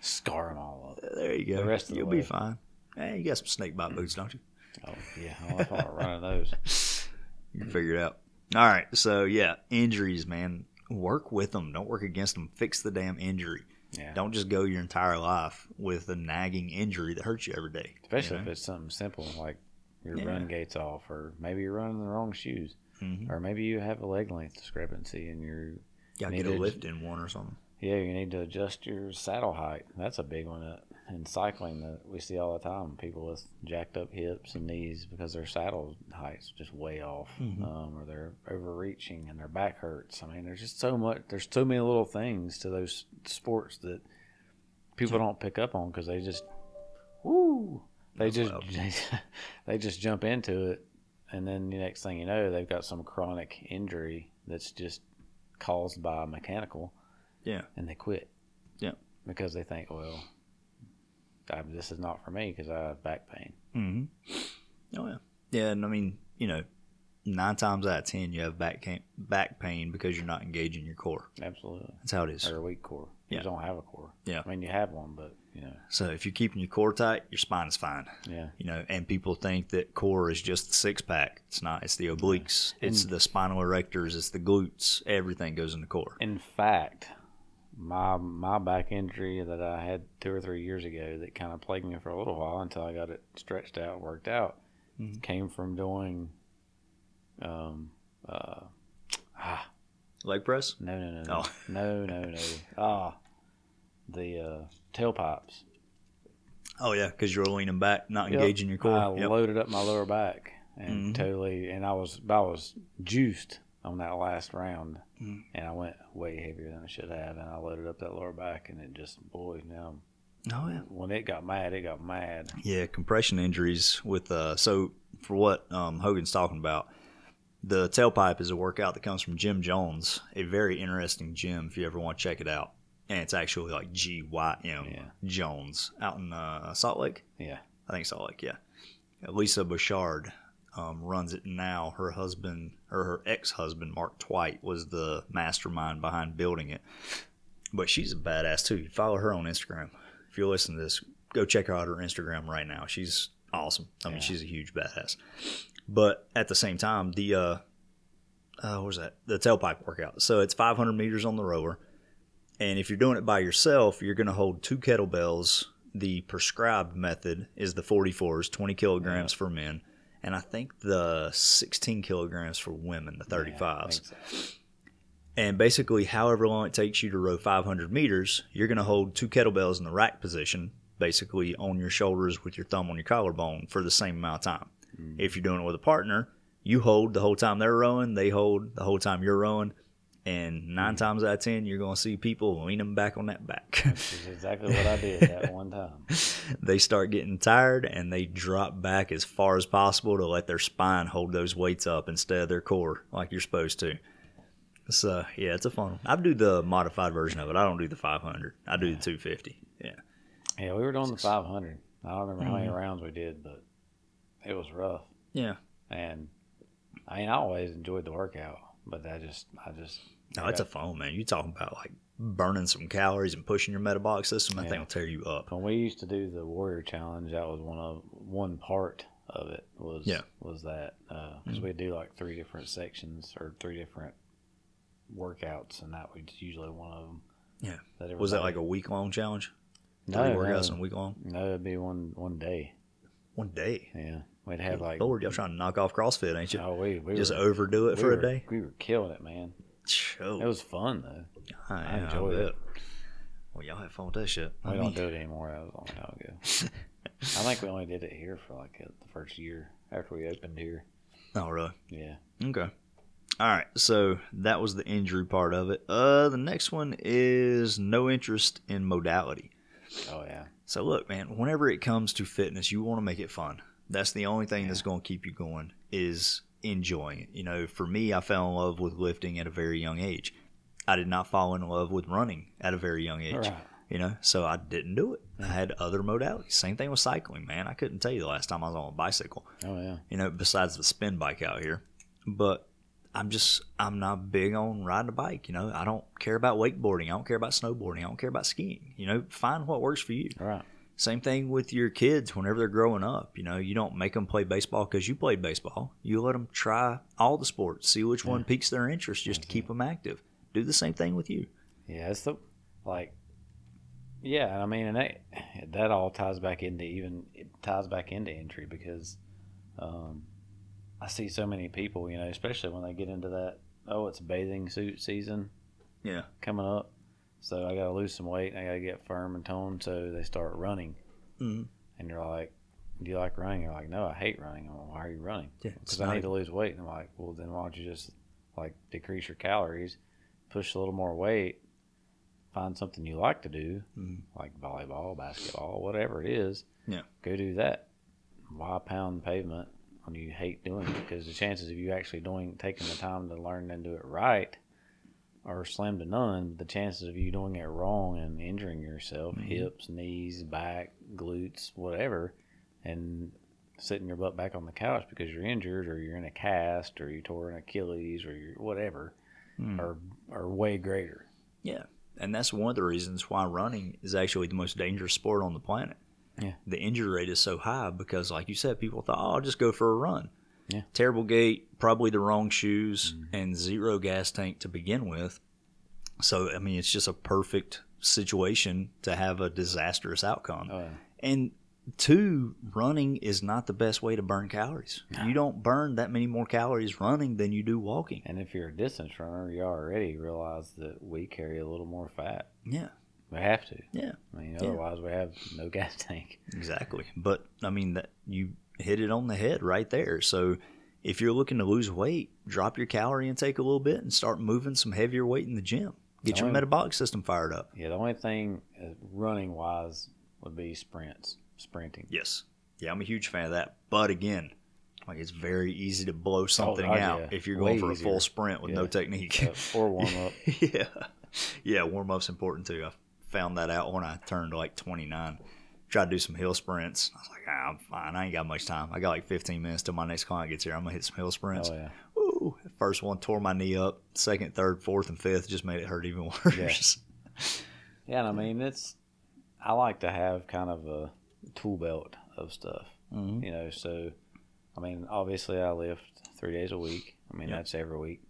scar them all up. there you go. the rest of You'll way. be fine. Hey, you got some snake bite boots, don't you? Oh yeah, oh, I don't know if I'm running those. You can figure it out. All right. So yeah, injuries, man. Work with them. Don't work against them. Fix the damn injury. Yeah, Don't just go your entire life with a nagging injury that hurts you every day. you especially know? if it's something simple like your Yeah. run gait's off, or maybe you're running the wrong shoes, Mhm. or maybe you have a leg length discrepancy and you're Gotta need get a lift in one or something. yeah you need to adjust your saddle height. That's a big one. In cycling that we see all the time people with jacked up hips and knees because their saddle height's just way off, Mhm. um, or they're overreaching and their back hurts. I mean, there's just so much. There's so many little things to those sports that people don't pick up on because they just, woo, they just they just jump into it, and then the next thing you know, they've got some chronic injury that's just caused by mechanical Yeah. and they quit. Yeah. Because they think, well, I, this is not for me because I have back pain. Mm-hmm. Oh yeah, yeah, and I mean, you know, nine times out of ten, you have back pain, back pain because you're not engaging your core. Absolutely. That's how it is. Or a weak core. You Yeah. don't have a core. Yeah. I mean, you have one, but, you know, So if you're keeping your core tight, your spine is fine. yeah. You know, and people think that core is just the six pack. It's not. It's the obliques. It's And- the spinal erectors. It's the glutes. Everything goes in the core. In fact, my my back injury that I had two or three years ago that kind of plagued me for a little while until I got it stretched out, worked out, Mhm. came from doing, um, uh, ah, Leg press. no, no, no, no, Oh. no, no, no, ah, the uh, tailpipes. Oh yeah, because you're leaning back, not Yep. engaging your core. I Yep. loaded up my lower back and Mhm. totally, and I was I was juiced on that last round, Mhm. and I went way heavier than I should have, and I loaded up that lower back, and it just boy, now Oh yeah. when it got mad, it got mad. Yeah, compression injuries with uh so for what um Hogan's talking about, the tailpipe is a workout that comes from Gym Jones, a very interesting gym if you ever want to check it out. And it's actually like G Y M Yeah. Jones out in uh, Salt Lake. Yeah, I think Salt Lake, yeah. Lisa Bouchard um, runs it now. Her husband or her ex husband, Mark Twight, was the mastermind behind building it. But she's a badass too. You follow her on Instagram. If you're listening to this, go check her out her Instagram right now. She's awesome. I mean, Yeah. she's a huge badass. But at the same time, the uh, uh, what was that? The tailpipe workout. So it's 500 meters on the rower, and if you're doing it by yourself, you're going to hold two kettlebells. The prescribed method is the 44s, 20 kilograms for men, and I think the 16 kilograms for women, the 35s. think so. And basically, however long it takes you to row 500 meters, you're going to hold two kettlebells in the rack position, basically on your shoulders with your thumb on your collarbone for the same amount of time. Mm. If you're doing it with a partner, you hold the whole time they're rowing, they hold the whole time you're rowing. And nine times out of ten, you're going to see people lean them back on that back. Is exactly what I did that one time. they start getting tired and they drop back as far as possible to let their spine hold those weights up instead of their core, like you're supposed to. So yeah, it's a fun one. I do the modified version of it. I don't do the 500. I do the 250. Yeah. Yeah, we were doing the 500. I don't remember how many Mhm. rounds we did, but it was rough. Yeah. And I mean, I always enjoyed the workout, but I just, I just, No, it's a fun man. You're talking about like burning some calories and pushing your metabolic system? That thing Yeah. will tear you up. when we used to do the Warrior Challenge, that was one of one part of it was Yeah. was that because Mhm. we'd do like three different sections or three different workouts, and that was usually one of them. Yeah. That Was that like a week long challenge? no, Three workouts in a week long? no? It'd be one one day. One day. Yeah, we'd have like Lord, y'all trying to knock off CrossFit, ain't you? oh we we Just were, overdo it we for a day? We were killing it, man. Oh, It was fun though. I, I enjoyed it. Well, y'all have fun with that shit. We I don't mean- do it anymore. That was a long time ago. I think we only did it here for like the first year after we opened here. Oh, really? Yeah. Okay. All right. So that was the injury part of it. Uh, the next one is no interest in modality. Oh yeah. So look, man, whenever it comes to fitness, you want to make it fun. That's the only thing that's going to keep you going is enjoying it. You know, for me, I fell in love with lifting at a very young age. I did not fall in love with running at a very young age. Right. You know, so I didn't do it. I had other modalities. Same thing with cycling, man. I couldn't tell you the last time I was on a bicycle Oh yeah. you know, besides the spin bike out here. But I'm just, I'm not big on riding a bike. You know, I don't care about wakeboarding. I don't care about snowboarding. I don't care about skiing. You know, find what works for you. Right. Same thing with your kids whenever they're growing up. You know, you don't make them play baseball because you played baseball. You let them try all the sports, see which one piques their interest just to keep them active. Do the same thing with you. Yeah, it's the like. Yeah, I mean, and that that all ties back into even it ties back into entry because, um, I see so many people, you know, especially when they get into that. Oh, it's bathing suit season Yeah. coming up, so I got to lose some weight. And I got to get firm and toned. So they start running, Mhm. and you're like, "Do you like running?" You're like, "No, I hate running." I'm like, why are you running? Yeah, Because I need to lose weight. And I'm like, "Well, then why don't you just like decrease your calories, push a little more weight, find something you like to do, Mhm. like volleyball, basketball, whatever it is. Yeah. go do that. Why pound pavement when you hate doing it? Because the chances of you actually doing taking the time to learn and do it right are slim to none. The chances of you doing it wrong and injuring yourself, Mhm. hips, knees, back, glutes, whatever, and sitting your butt back on the couch because you're injured or you're in a cast or you tore an Achilles or you're whatever Mm. are are way greater. Yeah. And that's one of the reasons why running is actually the most dangerous sport on the planet. Yeah. The injury rate is so high because, like you said, people thought, oh, I'll just go for a run. Yeah. Terrible gait, probably the wrong shoes, and zero gas tank to begin with. So, I mean, it's just a perfect situation to have a disastrous outcome. Uh, And two, running is not the best way to burn calories. You don't burn that many more calories running than you do walking. and if you're a distance runner, you already realize that we carry a little more fat. Yeah, We have to. yeah. I mean, Yeah. otherwise we have no gas tank. Exactly. But I mean that you hit it on the head right there. So if you're looking to lose weight, drop your calorie intake a little bit and start moving some heavier weight in the gym. Get your Oh. metabolic system fired up. Yeah, the only thing uh, running wise would be sprints, sprinting. Yes. Yeah, I'm a huge fan of that. But again, like it's very easy to blow something God, out yeah. if you're Way going for a full sprint with no technique. Uh, or warm up. yeah. Yeah, warm up's important too. I found that out when I turned like 29. Tried to do some hill sprints. I was like, ah, I'm fine. I ain't got much time. I got like 15 minutes till my next client gets here. I'm going to hit some hill sprints. Oh yeah. Woo. First one tore my knee up. Second, third, fourth, and fifth just made it hurt even worse. Yeah, and I mean it's. I like to have kind of a tool belt of stuff. Mhm. You know, so I mean, obviously I lift three days a week. I mean, Yep. that's every week.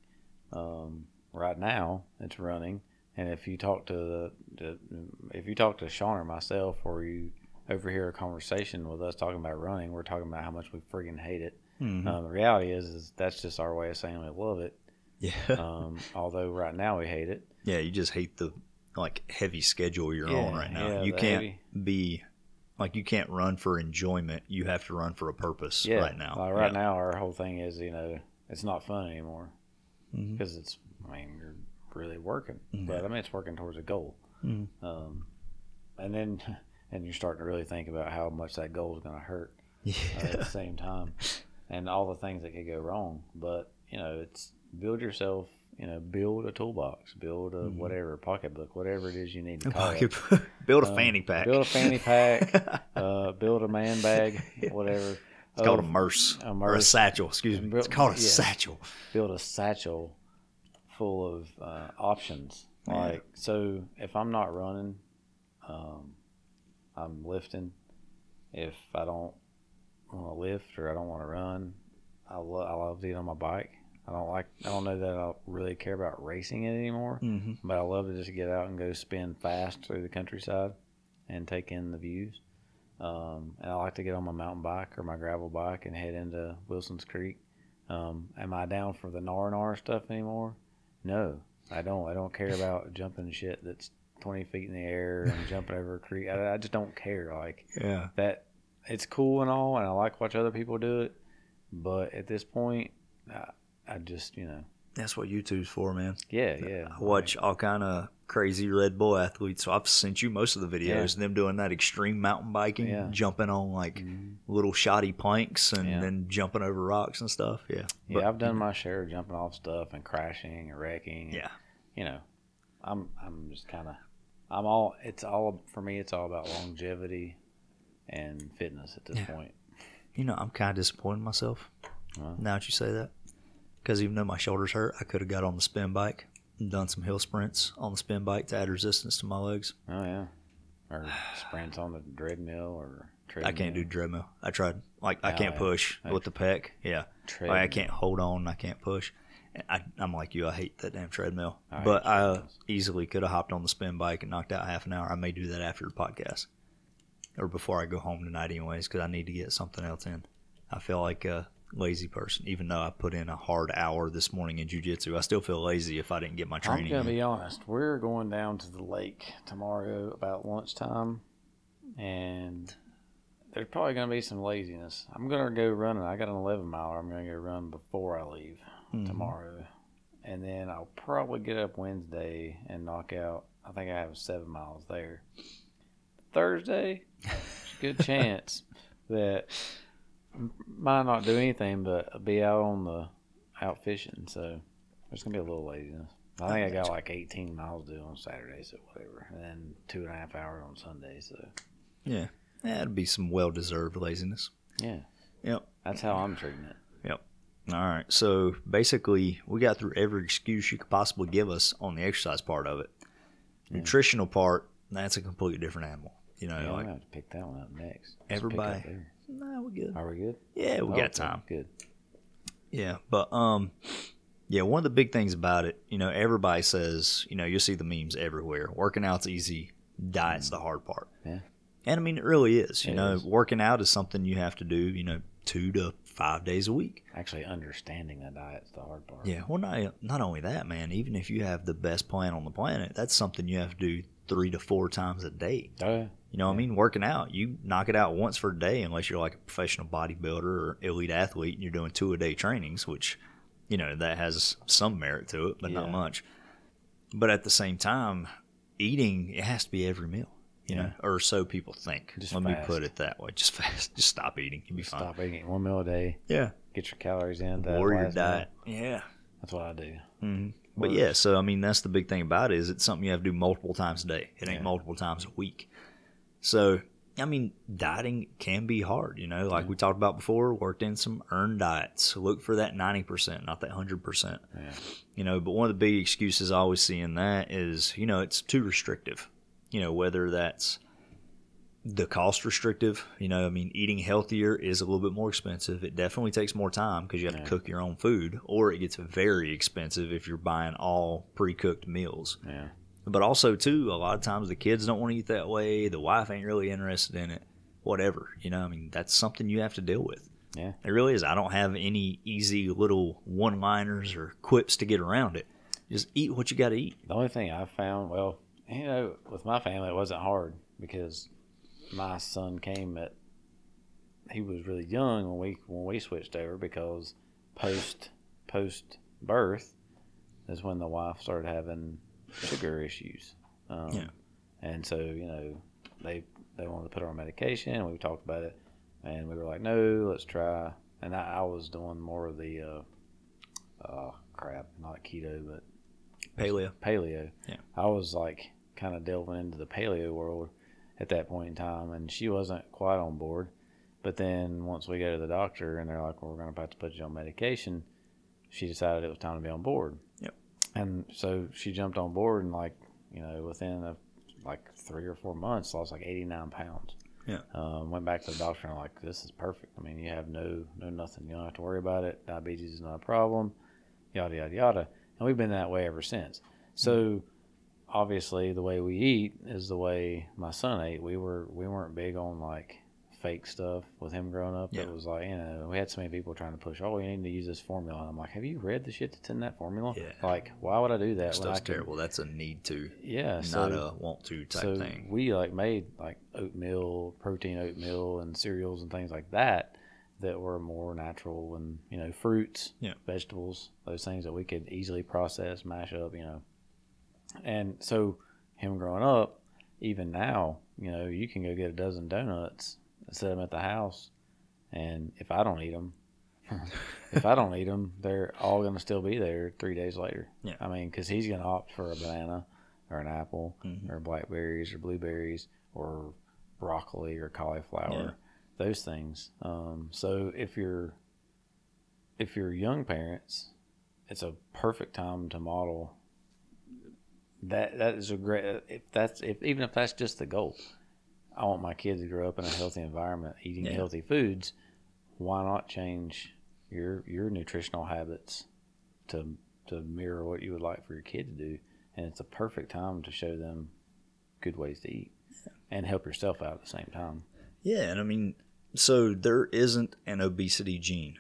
Um, right now, it's running. And if you talk to the, the if you talk to Sean or myself, or you overhear a conversation with us talking about running, we're talking about how much we friggin' hate it. Mhm. Um, the reality is, is that's just our way of saying we love it. Yeah. Um, although right now we hate it. yeah, you just hate the like heavy schedule you're Yeah, on right now. yeah, you can't heavy- be like you can't run for enjoyment. You have to run for a purpose Yeah, right now. Like right now, our whole thing is you know it's not fun anymore because it's I mean you're really working, Mhm. but I mean it's working towards a goal. Mhm. Um, and then and you're starting to really think about how much that goal is going to hurt uh, at the same time, and all the things that could go wrong. But you know, it's build yourself. You know, build a toolbox, build a Mhm. whatever pocketbook, whatever it is you need to call it. Build a Um, fanny pack. Build a fanny pack. uh, build a man bag, whatever. It's called a merce, a or a satchel. Excuse me. It's called a Yeah. satchel. build a satchel full of uh, options. Yeah. Like so, if I'm not running, um, I'm lifting. If I don't want to lift or I don't want to run, I love I love to get on my bike. I don't like I don't know that I really care about racing it anymore, Mm-hmm. but I love to just get out and go spin fast through the countryside and take in the views. Um, and I like to get on my mountain bike or my gravel bike and head into Wilson's Creek. Um, am I down for the gnar gnar stuff anymore? No, I don't. I don't care about jumping shit that's 20 feet in the air and jumping over a creek. I, I just don't care. Like Yeah. that, it's cool and all, and I like watch other people do it. But at this point, I, I just, you know, That's what YouTube's for, man. yeah, yeah. I watch all kind of crazy Red Bull athletes. So I've sent you most of the videos. Them doing that extreme mountain biking, Yeah. jumping on like Mhm. little shoddy planks and Yeah. then jumping over rocks and stuff. Yeah. But- Yeah, I've done my share of jumping off stuff and crashing and wrecking. and, Yeah. you know, I'm I'm just kind of I'm all it's all for me. It's all about longevity and fitness at this Yeah. point. You know, I'm kind of disappointed in myself Well. now that you say that. Because even though my shoulders hurt, I could have got on the spin bike and done some hill sprints on the spin bike to add resistance to my legs. Oh yeah, or sprints on the treadmill or treadmill. I can't do treadmill. I tried. Like I Oh, can't yeah. push Like- with the pec. Yeah. Like, I can't hold on. I can't push. I, I'm like you. I hate that damn treadmill. I but I treadmills. easily could have hopped on the spin bike and knocked out half an hour. I may do that after the podcast or before I go home tonight, anyways, because I need to get something else in. I feel like uh, lazy person. Even though I put in a hard hour this morning in jujitsu, I still feel lazy if I didn't get my training. I'm gonna in. be honest. We're going down to the lake tomorrow about lunchtime, and there's probably gonna be some laziness. I'm gonna go running. I got an 11 miler. I'm gonna go run before I leave Mhm. tomorrow, and then I'll probably get up Wednesday and knock out. I think I have seven miles there. Thursday, good chance that might not do anything but be out on the out fishing. So there's gonna be a little laziness. I think I got like 18 miles to do on Saturday, so whatever, and then two and a half hours on Sunday. So Yeah, that'd be some well-deserved laziness. yeah, Yep. that's how I'm treating it. All right. So basically, we got through every excuse you could possibly give us on the exercise part of it. Yeah. Nutritional part, that's a completely different animal. You know, Yeah, I'm like gonna have to pick that one up next. Pick Everybody- there. nah, we're good. Are we good? Yeah, we Oh, got time. Good. Yeah, but um, yeah, one of the big things about it, you know, everybody says, you know, you'll see the memes everywhere. Working out's easy, diet's the hard part. Yeah. and I mean, it really is. You It know, is. working out is something you have to do. You know, two to five days a week. Actually, understanding the diet's the hard part. Yeah, well, not not only that, man. Even if you have the best plan on the planet, that's something you have to do three to four times a day. Oh, yeah. You know what I mean? Working out, you knock it out once for a day, unless you're like a professional bodybuilder or elite athlete, and you're doing two a day trainings, which, you know, that has some merit to it, but not much. But at the same time, eating it has to be every meal, you know, or so people think. Just Let me put it that way: just fast, just stop eating, you'll be fine. Stop eating one meal a day. Yeah, Get your calories in. that warrior last meal. diet. Yeah. That's what I do. hmm But yeah, so I mean, that's the big thing about it is it's something you have to do multiple times a day. It ain't Yeah. multiple times a week. So I mean, dieting can be hard. You know, like Yeah. we talked about before. Worked in some earned diets. Look for that ninety percent, not that hundred percent. You know, but one of the big excuses I always see in that is, you know, it's too restrictive. You know, whether that's the cost restrictive. You know, I mean, eating healthier is a little bit more expensive. It definitely takes more time because you have Yeah. to cook your own food, or it gets very expensive if you're buying all pre-cooked meals. Yeah. But also, too, a lot of times the kids don't want to eat that way. The wife ain't really interested in it. Whatever, you know. I mean, that's something you have to deal with. Yeah. It really is. I don't have any easy little one-liners or quips to get around it. Just eat what you got to eat. The only thing I found, well, you know, with my family, it wasn't hard because my son came at he was really young when we when we switched over because post post birth is when the wife started having sugar issues. Um, Yeah. And so you know they they wanted to put her on medication. and We talked about it, and we were like, no, let's try. And I, I was doing more of the uh, uh, crap, not keto, but Paleo. paleo. Yeah. I was like kind of delving into the paleo world at that point in time, and she wasn't quite on board. But then once we go to the doctor and they're like, well, we're going to have to put you on medication, she decided it was time to be on board. Yep. And so she jumped on board, and like, you know, within a, like three or four months, lost like 89 pounds. Yeah. Um, went back to the doctor and like, this is perfect. I mean, you have no, no nothing. You don't have to worry about it. Diabetes is not a problem. Yada yada yada. And we've been that way ever since. So obviously the way we eat is the way my son ate. We were we weren't big on like fake stuff with him growing up. Yeah. It was like, you know, we had so many people trying to push, oh, you need to use this formula. And I'm like, have you read the shit that's in that formula? Yeah. Like, why would I do that? That when stuff's can- terrible. That's a need to, Yeah. not a want to type so thing. we like made like oatmeal, protein oatmeal, and cereals and things like that that were more natural and you know fruits, Yeah. vegetables, those things that we could easily process, mash up, you know. And so him growing up, even now, you know, you can go get a dozen donuts, and set them at the house, and if I don't eat them, if I don't eat them, they're all going to still be there three days later. Yeah. I mean, because he's going to opt for a banana or an apple Mhm. or blackberries or blueberries or broccoli or cauliflower, those things. Um, so if you're if you're young parents, it's a perfect time to model. That that is a great if that's if even if that's just the goal. I want my kids to grow up in a healthy environment, eating Yeah. healthy foods. Why not change your your nutritional habits to to mirror what you would like for your kid to do? And it's a perfect time to show them good ways to eat and help yourself out at the same time. Yeah, and I mean, so there isn't an obesity gene.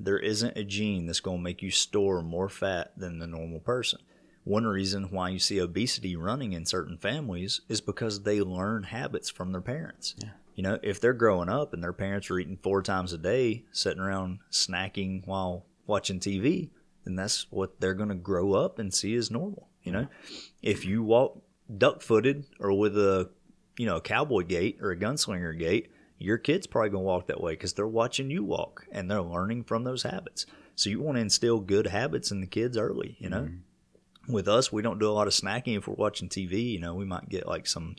there isn't a gene that's going to make you store more fat than the normal person. One reason why you see obesity running in certain families is because they learn habits from their parents. Yeah. You know, if they're growing up and their parents are eating four times a day, sitting around snacking while watching TV, then that's what they're going to grow up and see as normal. You know, if you walk duck footed or with a, you know, a cowboy gait or a gunslinger gait, your kid's probably going to walk that way because they're watching you walk and they're learning from those habits. So you want to instill good habits in the kids early, you know? Mm-hmm. With us, we don't do a lot of snacking if we're watching TV. You know, we might get like some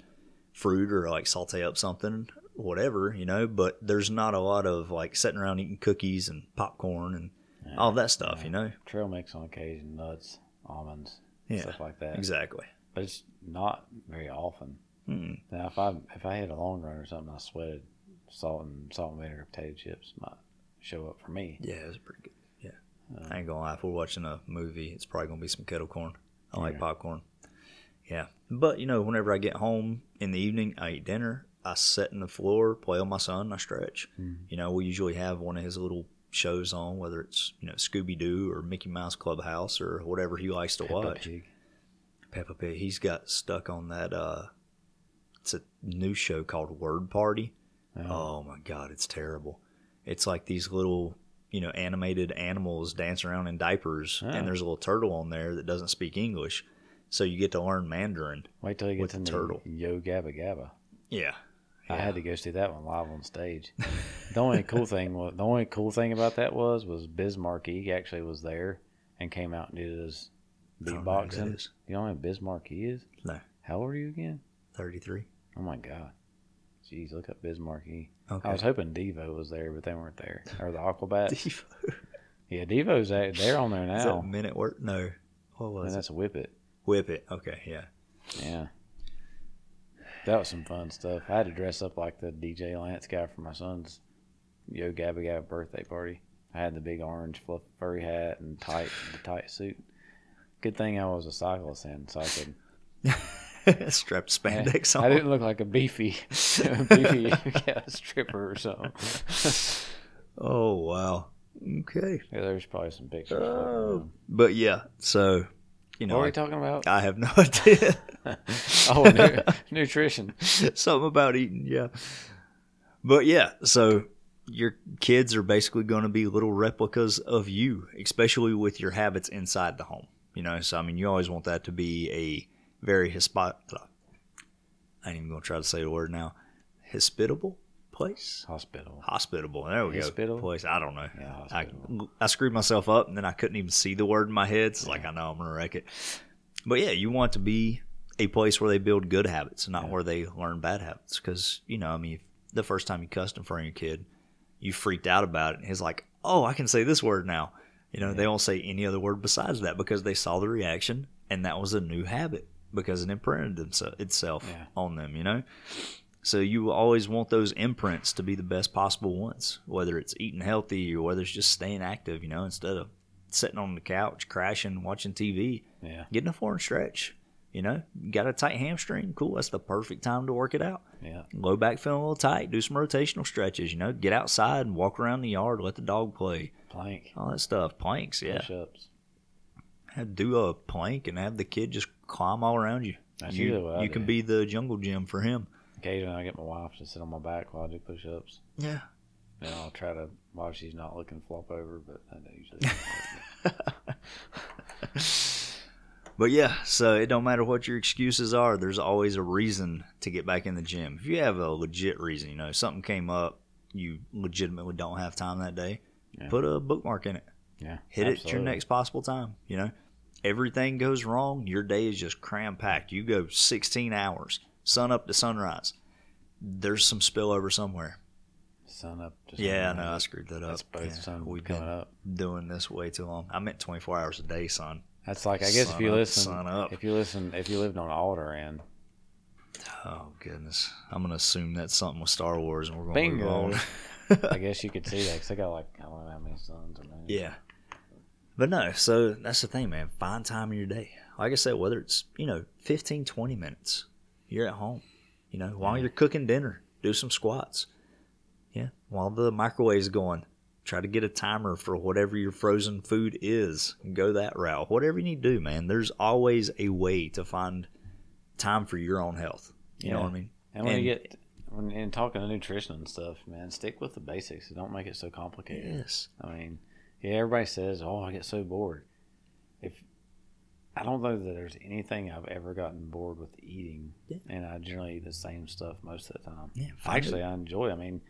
fruit or like saute up something, whatever, you know, but there's not a lot of like sitting around eating cookies and popcorn and all that stuff, you know? Trail mix on occasion, nuts, almonds, Yeah, stuff like that. Exactly. But it's not very often. Mm. Now, if I if I had a long run or something, I sweated salt and salt and vinegar potato chips might show up for me. Yeah, it was pretty good. Yeah. I ain't gonna lie, if we're watching a movie, it's probably gonna be some kettle corn. I like popcorn. Yeah. But, you know, whenever I get home in the evening, I eat dinner, I sit in the floor, play with my son, I stretch. You know, we usually have one of his little shows on, whether it's, you know, Scooby Doo or Mickey Mouse Clubhouse or whatever he likes to Peppa watch. Pig. Peppa Pig. He's got stuck on that uh it's a new show called Word Party. Oh my god, it's terrible. It's like these little, you know, animated animals dance around in diapers Oh. and there's a little turtle on there that doesn't speak English. So you get to learn Mandarin. Wait till you with get the turtle. Yo Gabba Gabba. Yeah. I had to go see that one live on stage. the only cool thing was the only cool thing about that was was Biz Markie actually was there and came out and did his I don't know who that beatboxing. is. You know what Biz Markie is? No. How old are you again? 33. Oh my god. Jeez, look up Biz Markie. Okay. I was hoping Devo was there, but they weren't there. Or the Aquabats. Devo. yeah, Devo's at, they're on there now. that minute work? No. What And was it? that's Whip It. Whip it. Okay, yeah. Yeah. That was some fun stuff. I had to dress up like the DJ Lance guy for my son's Yo Gabba Gabba birthday party. I had the big orange fluff furry hat and tight the tight suit. Good thing I was a cyclist then, so I could. Strapped spandex on. I didn't look like a beefy, beefy yeah, stripper or something. Oh wow. Okay. Yeah, there's probably some pictures. Oh. But yeah, so you know, What were we talking about? I have no idea. oh, nu- nutrition. Something about eating, yeah. But yeah, so your kids are basically going to be little replicas of you, especially with your habits inside the home. You know, so I mean, you always want that to be a very hispi- I ain't even going to try to say the word now. Hospitable place? Hospital. Hospitable. There we Hospitable? go. Place. I don't know. Yeah, I. I screwed myself up and then I couldn't even see the word in my head. It's like, I know I'm to wreck it. But yeah, you want to be a place where they build good habits, not Yeah. where they learn bad habits. Because, you know, I mean, the first time you cussed in front of your kid, you freaked out about it. And he's like, oh, I can say this word now. You know, they won't say any other word besides that because they saw the reaction and that was a new habit because it imprinted themse- itself Yeah. on them, you know? So you always want those imprints to be the best possible ones, whether it's eating healthy or whether it's just staying active, you know, instead of sitting on the couch, crashing, watching TV, Yeah. getting a foreign stretch. You know, you got a tight hamstring, cool. That's the perfect time to work it out. Yeah. Low back feeling a little tight, do some rotational stretches. You know, get outside and walk around the yard, let the dog play, Plank. all that stuff. Planks, yeah. Push ups. Have do a plank and have the kid just climb all around you. That's you usually what I you can be the jungle gym for him. Occasionally, I get my wife to sit on my back while I do push ups. Yeah, And I'll try to, while she's not looking, flop over, but that usually. But yeah, so it don't matter what your excuses are. There's always a reason to get back in the gym. If you have a legit reason, you know, something came up, you legitimately don't have time that day, Yeah. put a bookmark in it. Yeah. Hit it at your next possible time. You know, everything goes wrong. Your day is just cram packed. You go 16 hours, sun up to sunrise. There's some spillover somewhere. Sun up. to Yeah, I sunrise. know. I screwed that up. That's both Yeah, sun We've been up. doing this way too long. I meant 24 hours a day, son. That's like I guess Sun if you up, listen, sun up. if you listen, if you lived on Alderaan, Oh goodness, I'm gonna assume that's something with Star Wars, and we're gonna Bingo. move on. I guess you could see that because I got like I don't know how many sons or man. yeah, but no. So that's the thing, man. Find time in your day. Like I said, whether it's you know 15, 20 minutes, you're at home. You know, while you're cooking dinner, do some squats. Yeah, while the microwave's going, Try to get a timer for whatever your frozen food is. Go that route. Whatever you need to do, man. There's always a way to find time for your own health. You know what I mean? And when And- you get when in talking to nutrition and stuff, man, stick with the basics. Don't make it so complicated. Yes. I mean, yeah, everybody says, "Oh, I get so bored." If I don't know that there's anything I've ever gotten bored with eating, Yeah. and I generally eat the same stuff most of the time. Yeah. Actually, it. I enjoy. I mean,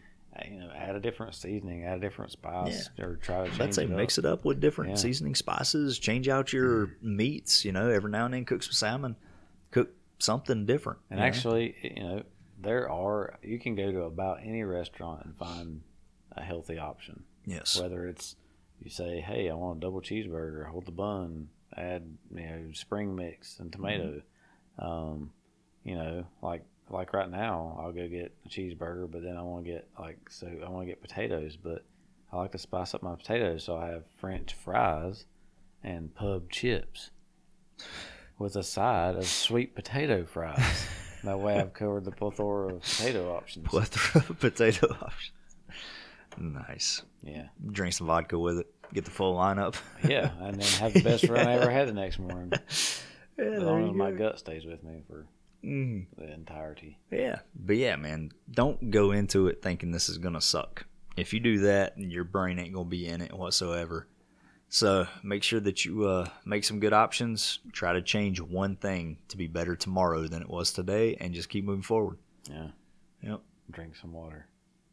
you know, add a different seasoning, add a different spice, or try to change Let's say it mix it up with different Yeah. seasoning spices. Change out your mm-hmm. meats. You know, every now and then cook some salmon. Cook something different. And you know? actually, you know, there are you can go to about any restaurant and find a healthy option. yes. Whether it's you say, "Hey, I want a double cheeseburger. Hold the bun. Add you know spring mix and tomato." Um, you know, like like right now, I'll go get a cheeseburger, but then I want to get like so I want to get potatoes, but I like to spice up my potatoes, so I have French fries and pub chips with a side of sweet potato fries. that way, I've covered the plethora of potato options. Plethora of potato options. Nice. Yeah, Drink some vodka with it. Get the full lineup. yeah, and then have the best run I ever had the next morning. Yeah, As long as my gut stays with me for Mhm. the entirety. Yeah, but yeah, man, don't go into it thinking this is gonna suck. If you do that, your brain ain't gonna be in it whatsoever. So make sure that you uh, make some good options. Try to change one thing to be better tomorrow than it was today, and just keep moving forward. Yeah. Yep. Drink some water.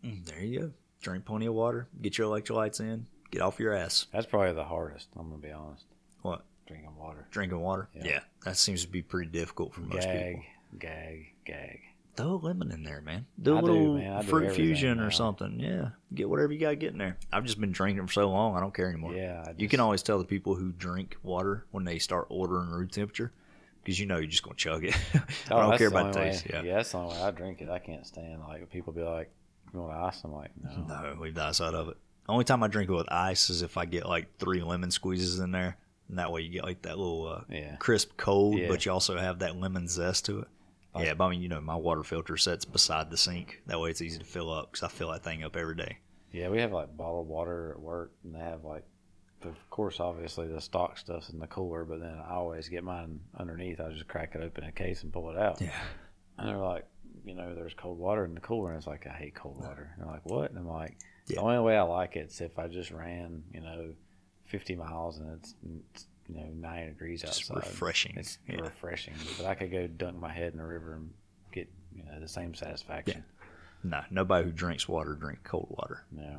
Mm, There you go. Drink plenty of water. Get your electrolytes in. Get off your ass. That's probably the hardest. I'm gonna be honest. What? Drinking water. Drinking water. Yeah. Yeah, that seems to be pretty difficult for most Gag, people. gag, gag. gag. Throw a lemon in there, man. Do a I do, little do fruit fusion now. or something. Yeah, get whatever you got to get in there. I've just been drinking for so long, I don't care anymore. Yeah. I You can always tell the people who drink water when they start ordering room temperature because you know you're just gonna chug it. I Oh, don't that's care about the taste. way- Yeah. yeah, that's the only way I drink it. I can't stand like people be like, "You want ice?" I'm like, "No." No, leave the ice out of it. Only time I drink it with ice is if I get like three lemon squeezes in there, and that way you get like that little uh, Yeah. crisp cold, Yeah. but you also have that lemon zest to it. Like- yeah, but I mean, you know, my water filter sets beside the sink. That way it's easy to fill up because I fill that thing up every day. Yeah, we have like bottled water at work, and they have like, the, of course, obviously the stock stuff's in the cooler, but then I always get mine underneath. I just crack it open in a case and pull it out. Yeah. And they're like, you know, there's cold water in the cooler, and it's like I hate cold water. And they're like, what? And I'm like, Yeah. the only way I like it is if I just ran, you know, 50 miles and it's, it's you know 90 degrees Just outside. refreshing. It's Yeah. refreshing, but I could go dunk my head in the river and get you know the same satisfaction. Yeah. No, nobody who drinks water drink cold water. Yeah,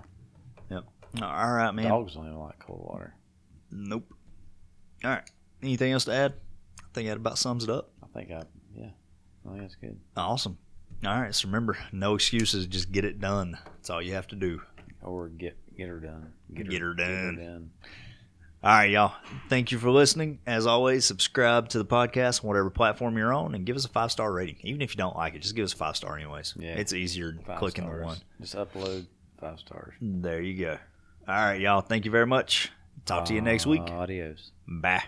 Yep. All right, man. dogs don't even like cold water. Nope. All right. Anything else to add? I think that about sums it up. I think I yeah, I think that's good. Awesome. All right. So remember, no excuses. Just get it done. That's all you have to do. Or get get her done. Get her done. done. All right, y'all. Thank you for listening. As always, subscribe to the podcast on whatever platform you're on and give us a five star rating. Even if you don't like it, just give us a five star, anyways. Yeah. It's easier than clicking stars. the one. Just upload five stars. There you go. All right, y'all. Thank you very much. Talk to you next week. Adios. Bye.